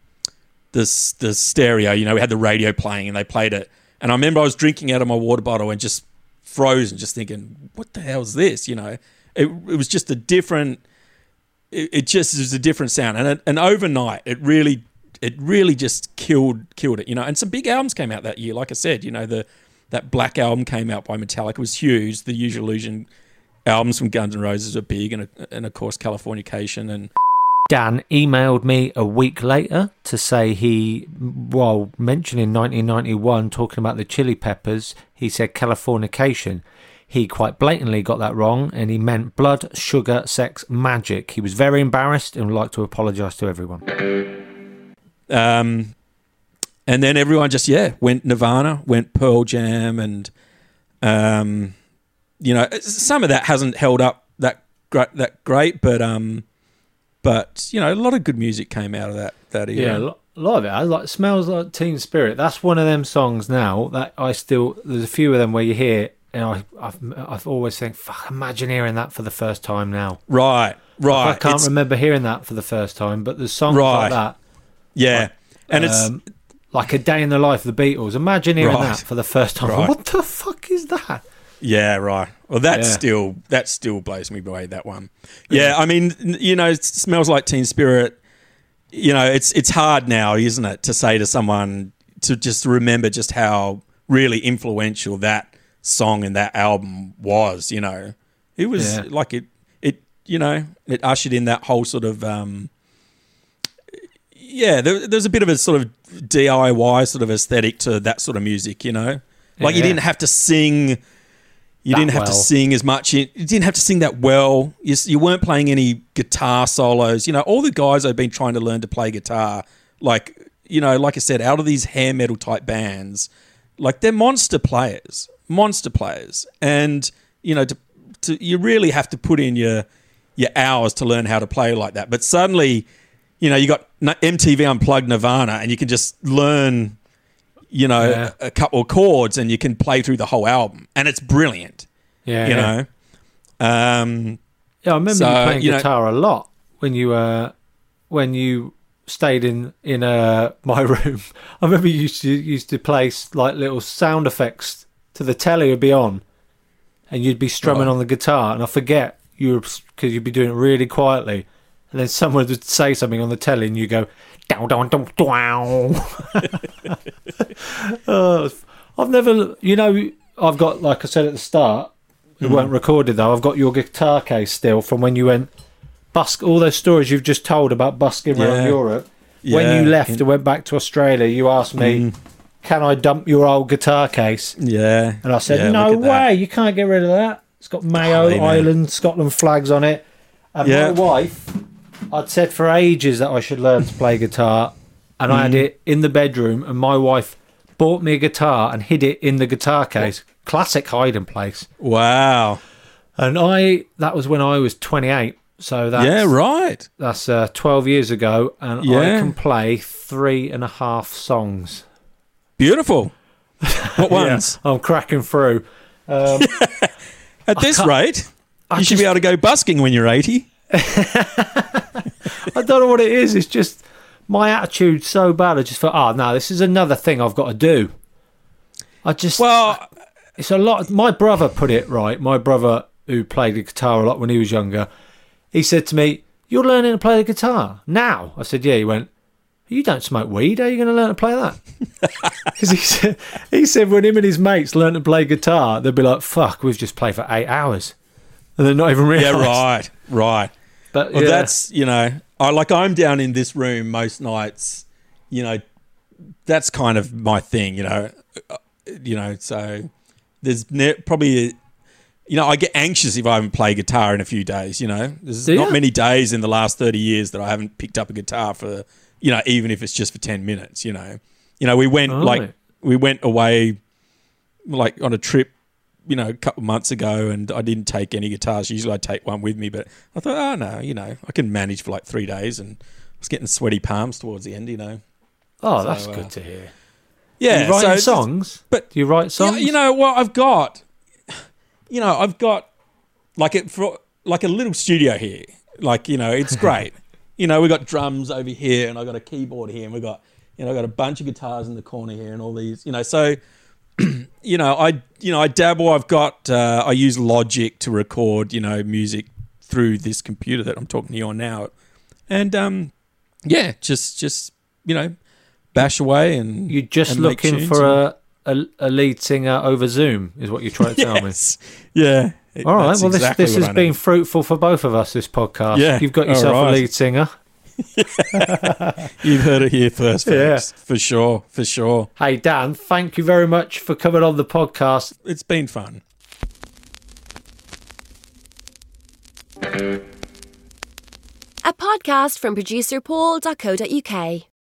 this the stereo. You know, we had the radio playing and they played it. And I remember I was drinking out of my water bottle and just froze and just thinking, "What the hell is this?" You know, it, it was just a different. It, just was a different sound, and and overnight, it really, it really just killed killed it. You know, and some big albums came out that year. Like I said, you know, the that Black album came out by Metallica it was huge. The Use Your Illusion albums from Guns N' Roses are big, and and of course Californication and Dan emailed me a week later to say he, while mentioning 1991, talking about the Chili Peppers, he said Californication. He quite blatantly got that wrong and he meant blood, sugar, sex, magic. He was very embarrassed and would like to apologise to everyone. Um, and then everyone just yeah went Nirvana, went Pearl Jam, and um, you know some of that hasn't held up that that great, but um, but you know a lot of good music came out of that that era. Yeah, a lot of it. I like smells like Teen Spirit. That's one of them songs now that I still. There's a few of them where you hear, and I, I've I've always think, fuck, imagine hearing that for the first time now. Right, right. I can't It's- remember hearing that for the first time, but there's songs Right. like that. Yeah, and it's um, like a day in the life of the Beatles. Imagine hearing Right. that for the first time. Right. What the fuck is that? Yeah, right. Well, that Yeah. still that still blows me away. That one. Yeah, I mean, you know, it smells like Teen Spirit. You know, it's it's hard now, isn't it, to say to someone to just remember just how really influential that song and that album was. You know, it was Yeah. like it it you know it ushered in that whole sort of. um yeah, there, there's a bit of a sort of DIY sort of aesthetic to that sort of music, you know. Like you Yeah. didn't have to sing you didn't have to sing as much. You, you didn't have to sing that well. You, you weren't playing any guitar solos. You know, all the guys I've been trying to learn to play guitar, like you know, like I said, out of these hair metal type bands, like they're monster players, monster players, and you know, to, to you really have to put in your your hours to learn how to play like that. But suddenly, you know, you got MTV Unplugged Nirvana, and you can just learn you know, Yeah. a couple of chords and you can play through the whole album. And it's brilliant, Yeah, you yeah. know. Um, Yeah, I remember So, you playing you know- guitar a lot when you uh when you stayed in in uh my room. I remember you used to used to play like little sound effects to the telly would be on, and you'd be strumming on the guitar, and I forget you were because you'd be doing it really quietly, and then someone would say something on the telly, and you go down down down down. Uh, I've never, you know, I've got like I said at the start, it weren't recorded though. I've got your guitar case still from when you went busk. All those stories you've just told about busking around Europe. Yeah. When you left and went back to Australia, you asked me, "Can I dump your old guitar case?" yeah. And I said, Yeah, "No that. way, you can't get rid of that. It's got Mayo man. Island, Scotland flags on it." And Yeah. my wife, I'd said for ages that I should learn to play guitar, and I had Mm. it in the bedroom, and my wife bought me a guitar and hid it in the guitar case. Classic hiding place. Wow. And I, that was when I was 28. So that's, yeah, right. that's uh, 12 years ago, and I can play three and a half songs. Beautiful. What ones? I'm cracking through. Um, At this rate, you should be able to go busking when you're 80. I don't know what it is. It's just my attitude's so bad. I just thought, ah, oh no, this is another thing I've got to do. I just Well, it's a lot. My brother put it right. My brother, who played the guitar a lot when he was younger, he said to me, "You're learning to play the guitar now." I said, "Yeah." He went, "You don't smoke weed. How are you going to learn to play that?" Because he said, he said when him and his mates learn to play guitar, they'd be like, "Fuck, we've just played for eight hours," and they're not even yeah, right, right. But Well, yeah. that's you know, I like I'm down in this room most nights. You know, that's kind of my thing. You know, Uh, you know. So there's ne- probably, you know, I get anxious if I haven't played guitar in a few days. You know, there's Do not ya? many days in the last thirty years that I haven't picked up a guitar for. You know, even if it's just for ten minutes. You know, you know, we went Oh. like we went away, like on a trip you know, a couple of months ago, and I didn't take any guitars. Usually, I take one with me, but I thought, oh no, you know, I can manage for like three days, and I was getting sweaty palms towards the end, you know. oh, so, that's uh, good to hear. Yeah, you writing so- songs? but- do you write songs? You know what I've got? You know, I've got like it for like a little studio here. Like you know, it's great. you know, we got drums over here, and I got a keyboard here, and we got You know, I've got a bunch of guitars in the corner here and all these, you know, so you know, I you know, I dabble. I've got uh, I use Logic to record, you know, music through this computer that I'm talking to you on now, and um, yeah, just just you know, bash away and You're just and looking for a, a a lead singer over Zoom, is what you're trying to tell me. yes, yeah. All right. Well, this exactly this what has I been need. fruitful for both of us. This podcast. Yeah, You've got yourself right. a lead singer. You've heard it here first, Yeah. For sure, for sure. Hey Dan, thank you very much for coming on the podcast. It's been fun. A podcast from producer Paul.co.uk.